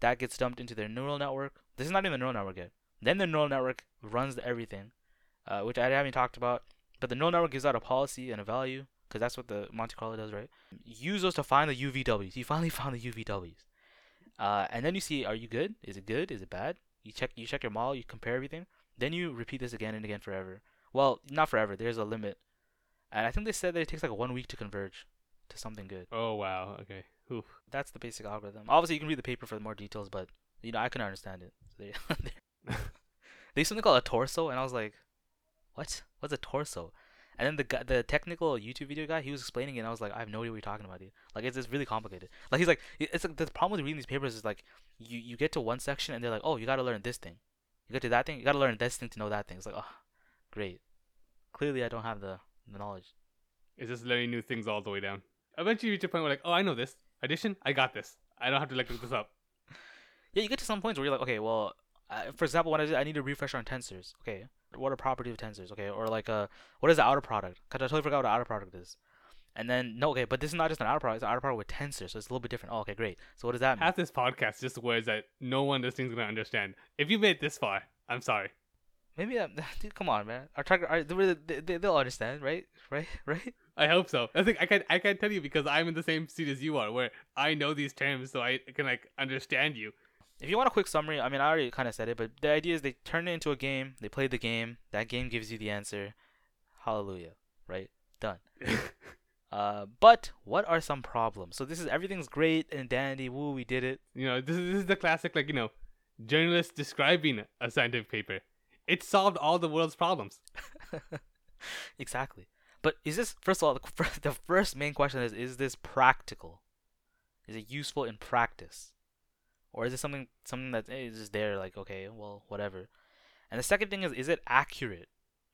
That gets dumped into their neural network. This is not even the neural network yet. Then the neural network runs everything, uh, which I haven't talked about. But the neural network gives out a policy and a value because that's what the Monte Carlo does, right? Use those to find the UVWs. You finally [LAUGHS] found the UVWs, uh, and then you see, are you good? Is it good? Is it bad? You check, you check your model, you compare everything. Then you repeat this again and again forever. Well, not forever. There's a limit, and I think they said that it takes like one week to converge to something good. Oh wow. Okay. Oof. That's the basic algorithm. Obviously, you can read the paper for more details, but you know I couldn't understand it. So [LAUGHS] they, [LAUGHS] they used something called a torso, and I was like, "What? What's a torso?" And then the guy, the technical YouTube video guy, he was explaining it, and I was like, "I have no idea what you're talking about, dude. Like, it's, it's really complicated. Like, he's like, it's like the problem with reading these papers is like, you you get to one section, and they're like, oh, you got to learn this thing. You get to that thing, you got to learn this thing to know that thing. It's like, oh, great. Clearly, I don't have the the knowledge. It's just learning new things all the way down. Eventually, you reach a point where like, oh, I know this addition. I got this. I don't have to like look this up. [LAUGHS] Yeah, you get to some points where you're like, okay, well, uh, for example, when I, did, I need to refresh on tensors. Okay, what are properties of tensors? Okay, or like, uh, what is the outer product? Cause I totally forgot what outer product is. And then no, okay, but this is not just an outer product; it's an outer product with tensors, so it's a little bit different. Oh, okay, great. So what does that mean? Half this podcast is just words that no one listening's gonna understand. If you made it this far, I'm sorry. Maybe, uh, [LAUGHS] dude, come on, man. Our target, are, they, they, they'll understand, right? Right? [LAUGHS] Right? I hope so. I think I can I can't tell you because I'm in the same seat as you are, where I know these terms, so I can like understand you. If you want a quick summary, I mean, I already kind of said it, but the idea is they turn it into a game. They play the game. That game gives you the answer. Hallelujah. Right? Done. [LAUGHS] uh, but what are some problems? So this is everything's great and dandy. Woo, we did it. You know, this is, this is the classic, like you know, journalist describing a scientific paper. It solved all the world's problems. [LAUGHS] exactly. But is this first of all the, [LAUGHS] the first main question is is this practical? Is it useful in practice? Or is it something something that eh, just there like okay, well, whatever. And the second thing is is it accurate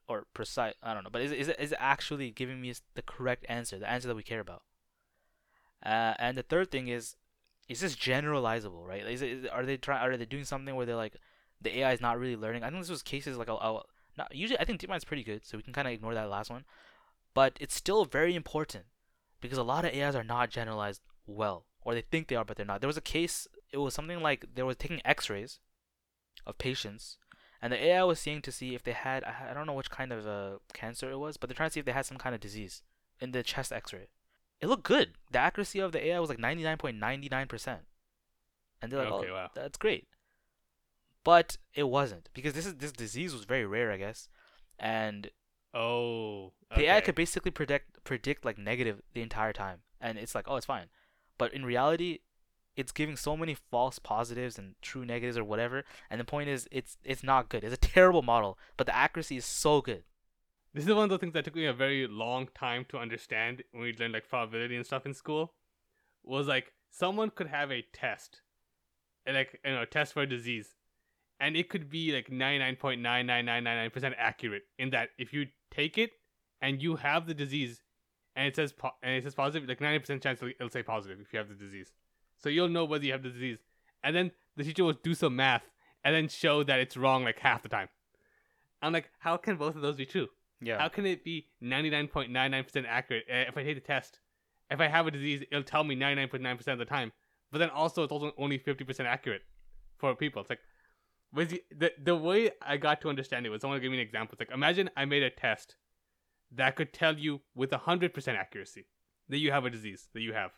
or precise? I don't know, but is is it is it actually giving me the correct answer, the answer that we care about? Uh, and the third thing is is this generalizable, right? Is it is, are they trying are they doing something where they're like the AI is not really learning? I think this was cases like I'll, I'll not usually I think deepmind is pretty good, so we can kind of ignore that last one but it's still very important because a lot of AIs are not generalized well, or they think they are, but they're not. There was a case, it was something like they were taking x rays of patients, and the AI was seeing to see if they had, I don't know which kind of uh, cancer it was, but they're trying to see if they had some kind of disease in the chest x ray. It looked good. The accuracy of the AI was like 99.99%. And they're like, okay, oh, wow. that's great. But it wasn't because this is this disease was very rare, I guess, and Oh, okay. the AI could basically predict predict like negative the entire time, and it's like, oh, it's fine. But in reality, it's giving so many false positives and true negatives or whatever. And the point is, it's it's not good. It's a terrible model, but the accuracy is so good. This is one of the things that took me a very long time to understand when we learned like probability and stuff in school. Was like someone could have a test, like you know, a test for a disease, and it could be like ninety nine point nine nine nine nine nine percent accurate in that if you take it and you have the disease and it says po- and it says positive, like ninety percent chance it'll say positive if you have the disease. So you'll know whether you have the disease. And then the teacher will do some math and then show that it's wrong like half the time. I'm like, how can both of those be true? Yeah. How can it be 99.99% accurate uh, if I take the test? If I have a disease, it'll tell me 99.9% of the time. But then also it's also only 50% accurate for people. It's like was the, the the way I got to understand it was someone give me an example. It's like imagine I made a test that could tell you with hundred percent accuracy that you have a disease that you have,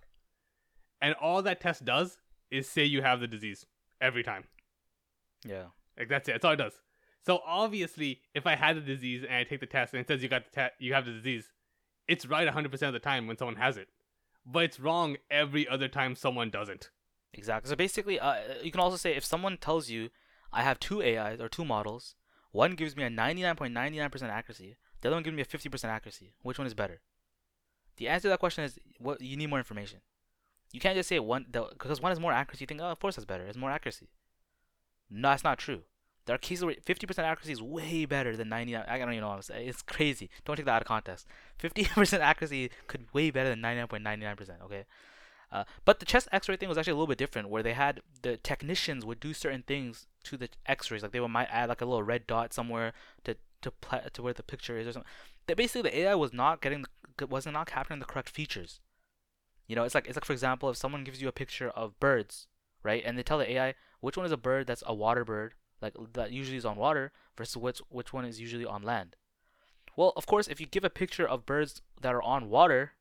and all that test does is say you have the disease every time. Yeah, like that's it. That's all it does. So obviously, if I had the disease and I take the test and it says you got the te- you have the disease, it's right hundred percent of the time when someone has it. but it's wrong every other time someone doesn't. Exactly. So basically, uh, you can also say if someone tells you, I have two AIs or two models, one gives me a 99.99% accuracy, the other one gives me a 50% accuracy. Which one is better? The answer to that question is what you need more information. You can't just say one because one has more accuracy. You think, oh, of course that's better. It's more accuracy. No, that's not true. There are cases where 50% accuracy is way better than 99. I don't even know what I'm saying. It's crazy. Don't take that out of context. 50% [LAUGHS] accuracy could way better than 99.99%. Okay. Uh, but the chest X-ray thing was actually a little bit different, where they had the technicians would do certain things to the X-rays, like they would might add like a little red dot somewhere to to pla- to where the picture is or something. That basically the AI was not getting the, wasn't not capturing the correct features. You know, it's like it's like for example, if someone gives you a picture of birds, right, and they tell the AI which one is a bird that's a water bird, like that usually is on water, versus which which one is usually on land. Well, of course, if you give a picture of birds that are on water,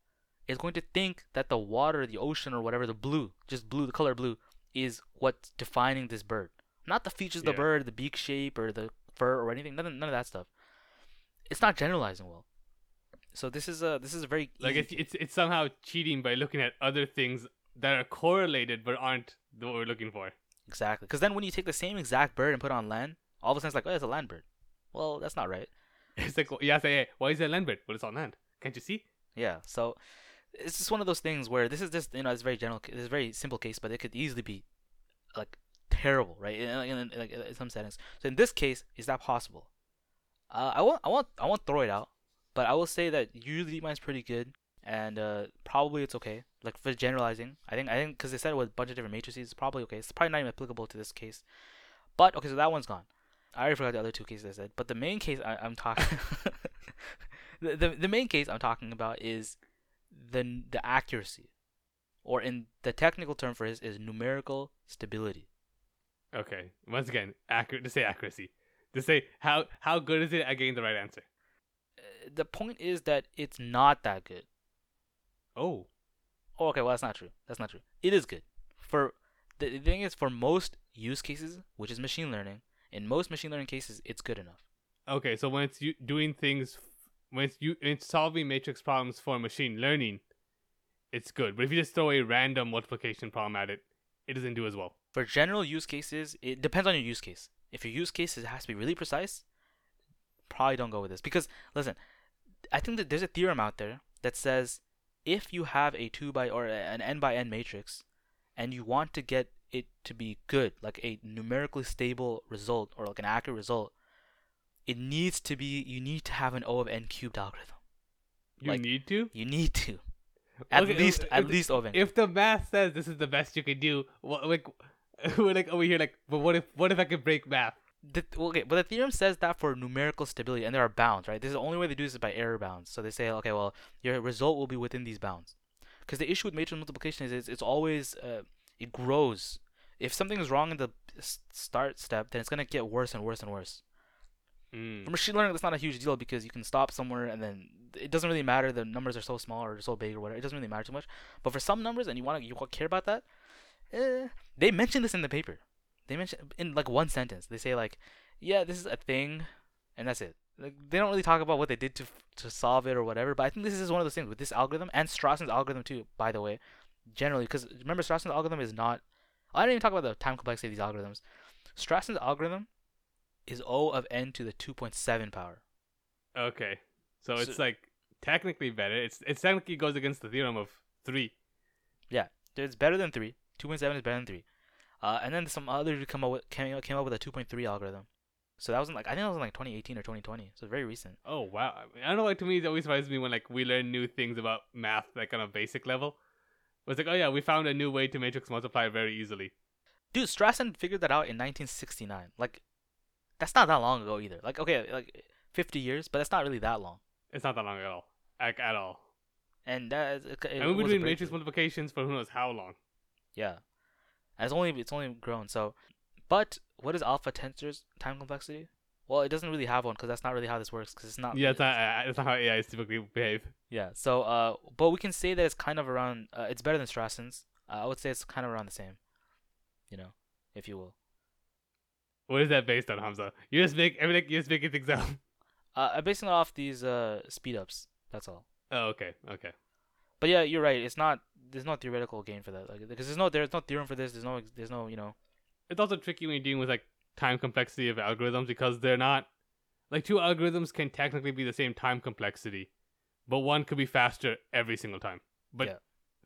is going to think that the water, the ocean, or whatever, the blue, just blue, the color blue, is what's defining this bird. Not the features of the bird, the beak shape, or the fur, or anything. None none of that stuff. It's not generalizing well. So this is a this is a very Like it's it's it's somehow cheating by looking at other things that are correlated but aren't the what we're looking for. exactly because then when you take the same exact bird and put it on land, all of a sudden it's like oh it's a land bird. Well, that's not right. [LAUGHS] It's like you ask, hey, why is it a land bird? Well, it's on land. Can't you see? Yeah. So it's just one of those things where this is just you know it's very general, it's a very simple case, but it could easily be like terrible, right? In, in, in, like, in some settings. So in this case, is that possible? Uh, I won't, I won't, I won't throw it out, but I will say that usually mine's pretty good, and uh, probably it's okay. Like for generalizing, I think, I think because they said it with a bunch of different matrices, it's probably okay. It's probably not even applicable to this case. But okay, so that one's gone. I already forgot the other two cases I said, but the main case I, I'm talking, [LAUGHS] [LAUGHS] the, the the main case I'm talking about is the the accuracy, or in the technical term for this is numerical stability. Okay. Once again, accurate. To say accuracy. To say how how good is it at getting the right answer? The point is that it's not that good. Oh. Oh, okay, well that's not true. That's not true. It is good. For the, thing is, for most use cases, which is machine learning, in most machine learning cases, it's good enough. Okay. So when it's you doing things, when it's you it's solving matrix problems for machine learning, it's good. But if you just throw a random multiplication problem at it, it doesn't do as well. For general use cases, it depends on your use case. If your use case has to be really precise, probably don't go with this. Because listen, I think that there's a theorem out there that says if you have a two by or an n by n matrix, and you want to get it to be good, like a numerically stable result or like an accurate result, it needs to be you need to have an O of n cubed algorithm. You Like- need to. You need to [LAUGHS] at Okay, least if- at if- least O of n. If the math says this is the best you can do, what like [LAUGHS] we're like over here like, but what if what if I could break math? The, okay, but the theorem says that for numerical stability, and there are bounds, right? This is the only way they do this is by error bounds. So they say, okay, well, your result will be within these bounds. Because the issue with matrix multiplication is it's, it's always uh, it grows. If something is wrong in the start step, then it's gonna get worse and worse and worse. Mm. For machine learning, that's not a huge deal because you can stop somewhere and then it doesn't really matter. The numbers are so small or so big or whatever. It doesn't really matter too much. But for some numbers, and you want to you care about that, eh, they mention this in the paper. They mention in like one sentence. They say like, yeah, this is a thing, and that's it. Like they don't really talk about what they did to to solve it or whatever. But I think this is one of those things with this algorithm and Strassen's algorithm too. By the way, generally, because remember Strassen's algorithm is not. I didn't even talk about the time complexity of these algorithms. Strassen's algorithm is O of n to the 2.7 power. Okay, so So- it's like technically better. It's it technically goes against the theorem of three. Yeah, It's better than three. 2.7 is better than three. Uh, and then some other dude come up with came, came up with a 2.3 algorithm. So that was in like I think that was in like 2018 or 2020. So very recent. Oh wow! I, mean, I don't know. Like to me, it always surprises me when like we learn new things about math, like on a basic level. It's like, oh yeah, we found a new way to matrix multiply very easily. Dude, Strassen figured that out in 1969. Like, that's not that long ago either. Like, okay, like 50 years, but that's not really that long. It's not that long at all, like at all. And that is, it, it and we've been doing matrix multiplications for who knows how long. Yeah, it's only it's only grown. So, but what is alpha tensor's time complexity? Well, it doesn't really have one because that's not really how this works. Because it's not. Yeah, it's not. Uh, it's not how AIs typically behave. Yeah. So, uh, but we can say that it's kind of around. Uh, it's better than Strassen's. Uh, I would say it's kind of around the same. You know, if you will. What is that based on, Hamza? You just make everything. You just making things up. Uh, I'm basing it off these uh speed ups. That's all. Oh, okay, okay. But yeah, you're right. It's not there's no theoretical gain for that. Like because there's no there's no theorem for this. There's no there's no you know. It's also tricky when you're dealing with like time complexity of algorithms because they're not like two algorithms can technically be the same time complexity, but one could be faster every single time. But Yeah.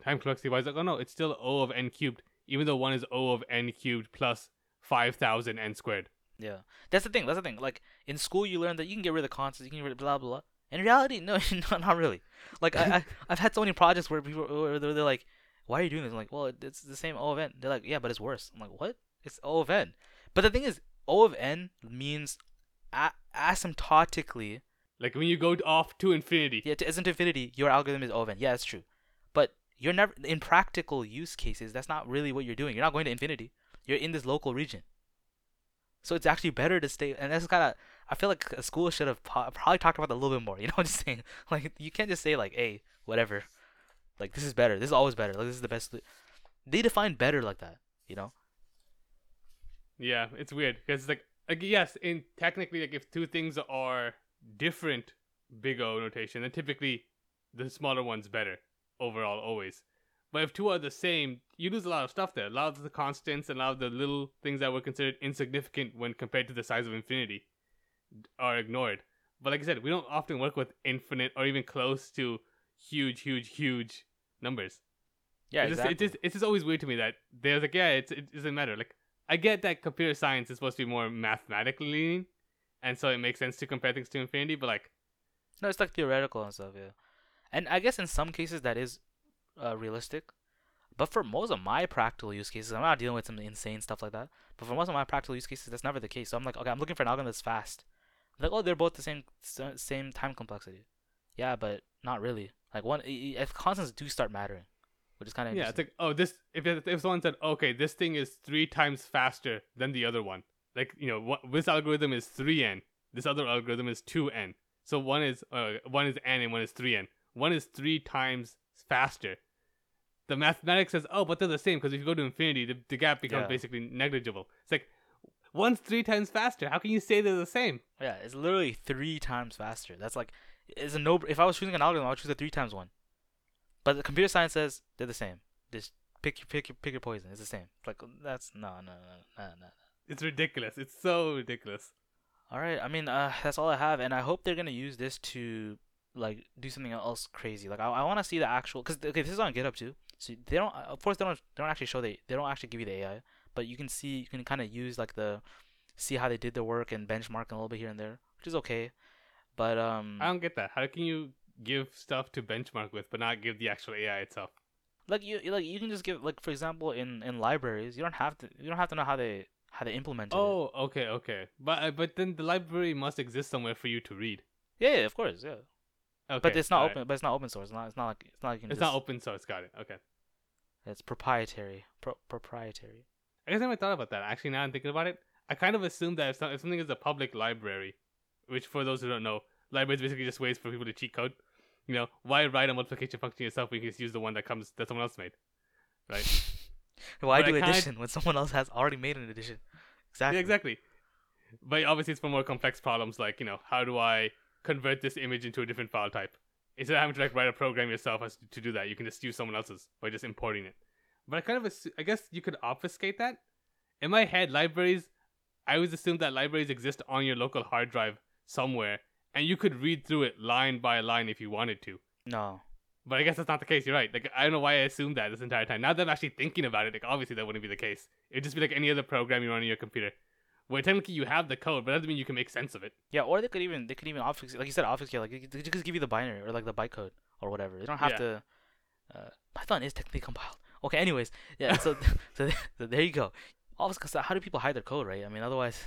time complexity wise, like oh no, it's still O of n cubed, even though one is O of n cubed plus five thousand n squared. Yeah, that's the thing. That's the thing. Like in school, you learn that you can get rid of constants. You can get rid of blah blah. blah. In reality, [LAUGHS] no, no, not really. Like I, I [LAUGHS] I've had so many projects where people where they're, they're like, "Why are you doing this?" I'm like, "Well, it's the same O of n." They're like, "Yeah, but it's worse." I'm like, "What? It's O of n." But the thing is, O of n means a- asymptotically. Like when you go off to infinity. Yeah, to isn't infinity, your algorithm is O of n. Yeah, that's true. But you're never in practical use cases. That's not really what you're doing. You're not going to infinity. You're in this local region. So it's actually better to stay. And that's kind of. I feel like a school should have po- probably talked about that a little bit more. [LAUGHS] You know what I'm saying? Like you can't just say like, "Hey, whatever." Like this is better. This is always better. Like this is the best. They define better like that. You know? Yeah, it's weird because like, like yes, in technically like if two things are different big O notation, then typically the smaller one's better overall always. But if two are the same, you lose a lot of stuff there. A lot of the constants and a lot of the little things that were considered insignificant when compared to the size of infinity are ignored. But like I said, we don't often work with infinite or even close to huge, huge, huge numbers. Yeah, it's exactly. Just, it just, it's just always weird to me that there's like, yeah, it's, it doesn't matter. Like, I get that computer science is supposed to be more mathematically leaning, and so it makes sense to compare things to infinity. But like, No, it's like theoretical and stuff, yeah. And I guess in some cases that is uh, realistic. But for most of my practical use cases, I'm not dealing with some insane stuff like that. But for most of my practical use cases, that's never the case. So I'm like, okay, I'm looking for an algorithm that's fast. Like, oh, they're both the same same time complexity. Yeah, but not really. Like one, if constants do start mattering, which is kind of yeah, it's like, oh, this if if someone said, okay, this thing is three times faster than the other one, like you know, what, this algorithm is three n, this other algorithm is two n. So one is uh, one is n and one is three n. One is three times faster. The mathematics says, oh, but they're the same because if you go to infinity, the, the gap becomes Yeah. basically negligible. It's like one's three times faster. How can you say they're the same? yeah, it's literally three times faster. That's like, it's a no. If I was choosing an algorithm, I would choose a three times one. But the computer science says they're the same. Just pick your pick your pick your poison. It's the same. Like that's no no no no no. It's ridiculous. It's so ridiculous. All right. I mean, uh, that's all I have, and I hope they're gonna use this to like do something else crazy. Like I, I want to see the actual because okay, this is on GitHub too. So they don't, of course, they don't they don't actually show the they don't actually give you the AI, but you can see you can kind of use like the see how they did their work and benchmark a little bit here and there, which is okay. But um, I don't get that. How can you give stuff to benchmark with, but not give the actual AI itself? like you like you can just give like for example in in libraries you don't have to you don't have to know how they how they implemented it. Oh, okay, okay. But uh, but then the library must exist somewhere for you to read. Yeah, yeah, of course, yeah. Okay, but it's not open. But it's not open source. It's not. It's not like. It's not like you can It's just, not open source. Got it. Okay. It's proprietary. Pro- proprietary. I guess I never thought about that. Actually, now I'm thinking about it, I kind of assumed that if, some, if something is a public library, which for those who don't know, libraries basically just ways for people to cheat code. You know, why write a multiplication function yourself when you can just use the one that comes that someone else made, right? [LAUGHS] Why But do addition when someone else has already made an addition? Exactly. Yeah, exactly. But obviously, it's for more complex problems like you know, how do I convert this image into a different file type? Instead of having to like write a program yourself as to do that, you can just use someone else's by just importing it. But I kind of, assu- I guess you could obfuscate that. In my head, libraries, I always assumed that libraries exist on your local hard drive somewhere, and you could read through it line by line if you wanted to. No. But I guess that's not the case. You're right. Like I don't know why I assumed that this entire time. Now that I'm actually thinking about it, like obviously that wouldn't be the case. It'd just be like any other program you run on your computer, where technically you have the code, but that doesn't mean you can make sense of it. Yeah, or they could even they could even obfuscate, like you said, obfuscate. Like they could just give you the binary or like the bytecode or whatever. They don't have Yeah. to. Uh, Python is technically compiled. Okay. Anyways, yeah. So [LAUGHS] [LAUGHS] so, so there you go. Obviously, 'cause how do people hide their code, right? I mean, otherwise,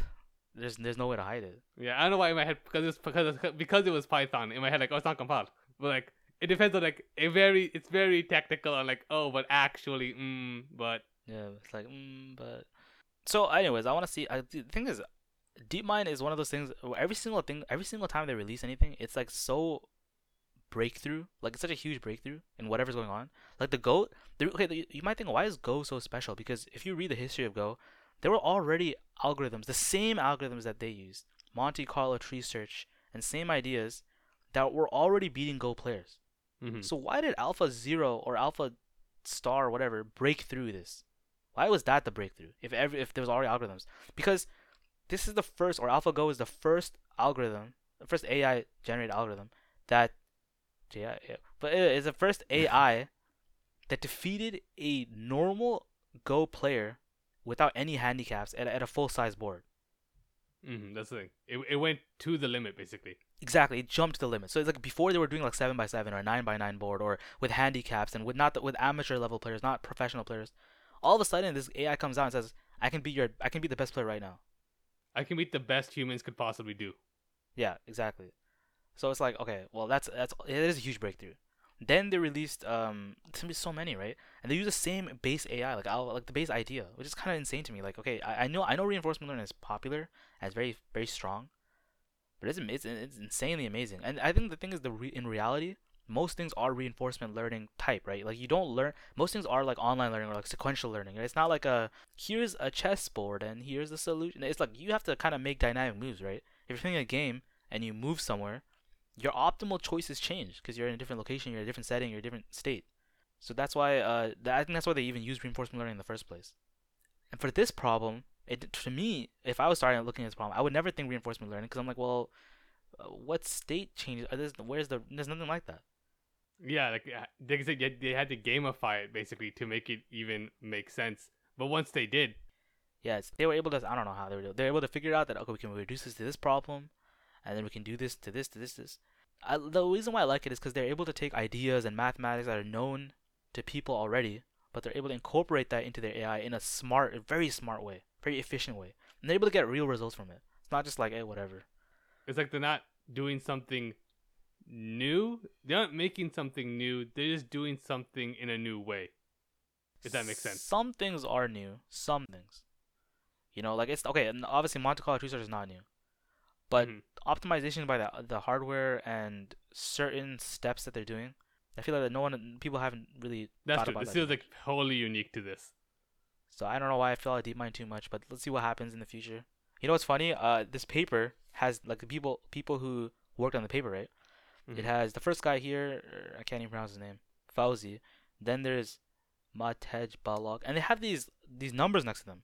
there's there's no way to hide it. Yeah, I don't know why in my head because it's because it's, because it was Python in my head like oh it's not compiled, but like it depends on like a very it's very technical and like oh but actually mm but Yeah, it's like, mm, but. So, anyways, I want to see. I, the thing is, DeepMind is one of those things. Where every single thing, every single time they release anything, it's like so breakthrough. Like it's such a huge breakthrough in whatever's going on. Like the Go. The, okay, the, you might think, why is Go so special? Because if you read the history of Go, there were already algorithms, the same algorithms that they used, Monte Carlo tree search, and same ideas that were already beating Go players. mhm. So why did Alpha Zero or Alpha star or whatever break through this? Why was that the breakthrough? If every if there was already algorithms, because this is the first or AlphaGo is the first algorithm, the first AI generated algorithm that, yeah, yeah but it is the first AI that defeated a normal Go player without any handicaps at, at a full size board. hmm that's the thing. It, it went to the limit basically. Exactly, it jumped the limit. So it's like before they were doing like seven by seven or nine by nine board or with handicaps and with not the, with amateur level players, not professional players. All of a sudden, this AI comes out and says, "I can be your, I can be the best player right now." I can beat the best humans could possibly do. Yeah, exactly. So it's like, okay, well, that's that's it is a huge breakthrough. Then they released um, so many, right? And they use the same base AI, like I'll, like the base idea, which is kind of insane to me. Like, okay, I, I know I know reinforcement learning is popular and it's very very strong, but it's it's, it's insanely amazing. And I think the thing is the re- in reality, most things are reinforcement learning type, right? Like you don't learn most things are like online learning or like sequential learning. Right? It's not like a here's a chessboard and here's the solution. It's like you have to kind of make dynamic moves, right? If you're playing a game and you move somewhere, your optimal choices change because you're in a different location, you're in a different setting, you're in a different state. So that's why uh, I think that's why they even use reinforcement learning in the first place. And for this problem, it to me, if I was starting looking at this problem, I would never think reinforcement learning because I'm like, well, uh, what state changes? Are this, where's the? There's nothing like that. Yeah, like uh, they said, they had to gamify it basically to make it even make sense. But once they did, Yes, they were able to. I don't know how they were. They were able to figure out that okay, we can reduce this to this problem, and then we can do this to this to this this. I, the reason why I like it is because they're able to take ideas and mathematics that are known to people already, but they're able to incorporate that into their AI in a smart, a very smart way, very efficient way, and they're able to get real results from it. It's not just like, hey, whatever. it's like they're not doing something new. They're not making something new. They're just doing something in a new way. If that makes sense. Some things are new. Some things. You know, like it's okay. And obviously, Monte Carlo tree search is not new, but Mhm. optimization by the the hardware and certain steps that they're doing, I feel like that no one, people haven't really That's thought true. about This feels like wholly unique to this. So I don't know why I feel like DeepMind too much, but let's see what happens in the future. You know what's funny? Uh, this paper has like the people people who worked on the paper, right? It Mhm. has the first guy here. er, I can't even pronounce his name. Fawzi. Then there's Matej Balog, and they have these these numbers next to them.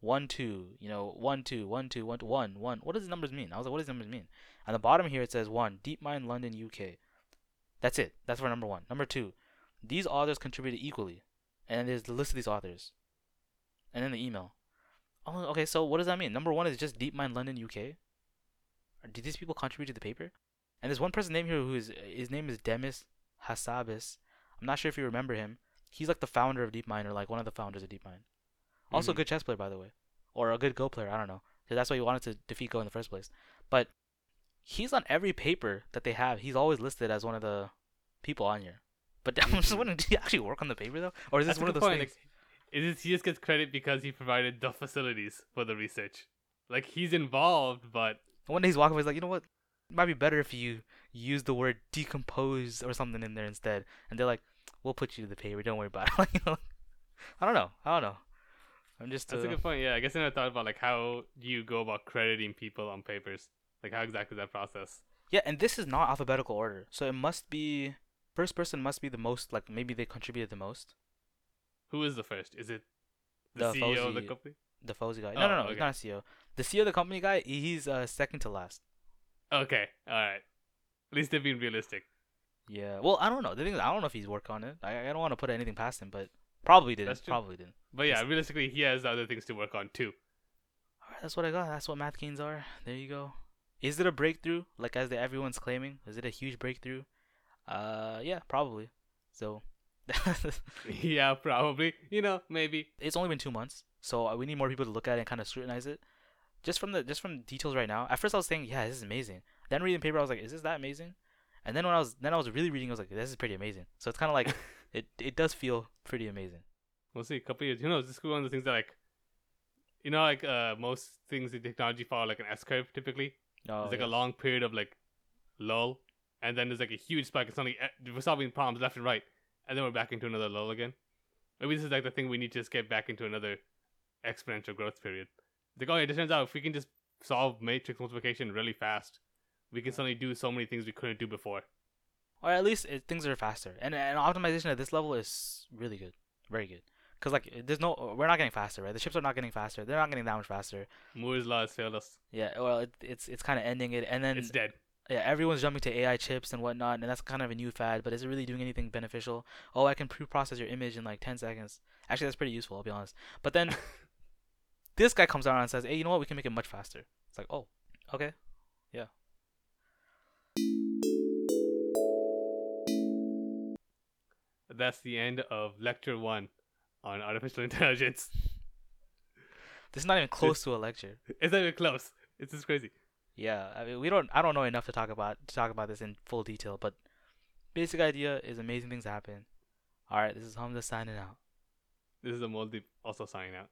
One two, you know, one two, one two, one one one. What does the numbers mean? I was like, what does the numbers mean? On the bottom here it says one. DeepMind London UK. That's it. That's for number one. Number two, these authors contributed equally, and there's the list of these authors, and then the email. Oh, okay. So what does that mean? Number one is just DeepMind London UK. Did these people contribute to the paper? And there's one person named here who is his name is Demis Hassabis. I'm not sure if you remember him. He's like the founder of DeepMind or like one of the founders of DeepMind. Also a Mhm. good chess player by the way, or a good Go player. I don't know. that's why he wanted to defeat Go in the first place. But he's on every paper that they have. He's always listed as one of the people on here. But [LAUGHS] I'm just Mhm. wondering, [LAUGHS] did he actually work on the paper though, or is this That's one of those point. things? Like, is this, he just gets credit because he provided the facilities for the research. Like he's involved, but One day he's walking away, he's like, you know what? It might be better if you use the word decompose or something in there instead. And they're like, we'll put you to the paper. Don't worry about it. [LAUGHS] Like, you know, I don't know. I don't know. I'm just. that's uh, a good point. Yeah, I guess I never thought about like how do you go about crediting people on papers? Like how exactly is that process? Yeah, and this is not alphabetical order, so it must be first person must be the most like maybe they contributed the most. Who is the first? Is it the, The CEO of the company? The Fawzi guy. Oh, No, no, no. okay. He's not a CEO. The CEO of the company guy, he's uh, second to last. Okay, all right. At least they're being realistic. Yeah. Well, I don't know. The thing is, I don't know if he's worked on it. I, I don't want to put anything past him, but probably didn't. That's. Probably didn't. But yeah, realistically, he has other things to work on too. All right, that's what I got. That's what math gains are. There you go. Is it a breakthrough? Like as the, everyone's claiming, is it a huge breakthrough? Uh, yeah, probably. So, [LAUGHS] [LAUGHS] yeah, probably. You know, maybe. it's only been two months, so uh, we need more people to look at it and kind of scrutinize it. Just from the just from the details right now. At first, I was saying, yeah, this is amazing. Then reading the paper, I was like, is this that amazing? And then when I was then I was really reading, I was like, this is pretty amazing. So it's kind of like [LAUGHS] it it does feel pretty amazing. We'll see. A couple years. Who knows? This could be one of the things that like, you know, like uh, most things in technology follow like an S curve typically. Oh, There's like yeah. a long period of like lull, and then there's like a huge spike. And suddenly eh, we're solving problems left and right, and then we're back into another lull again. Maybe this is like the thing we need to just get back into another exponential growth period. Like, oh, yeah, it turns out if we can just solve matrix multiplication really fast, we can suddenly do so many things we couldn't do before. Or at least it, things are faster. And and optimization at this level is really good, very good. Cause like there's no, we're not getting faster, right? The chips are not getting faster. They're not getting that much faster. Moore's law has failed us. Yeah, well, it, it's it's kind of ending it, and then It's dead. yeah, everyone's jumping to AI chips and whatnot, and that's kind of a new fad. But is it really doing anything beneficial? Oh, I can pre-process your image in like 10 seconds. Actually, that's pretty useful. I'll be honest. But then [LAUGHS] this guy comes around and says, "Hey, you know what? We can make it much faster." It's like, oh, okay. That's the end of lecture one on artificial [LAUGHS] intelligence. This is not even close to a lecture. [LAUGHS] It's not even close. It's just crazy. Yeah, I mean, we don't. I don't know enough to talk about to talk about this in full detail, but basic idea is amazing things happen. All right, this is Hamza signing out. This is a multi also signing out.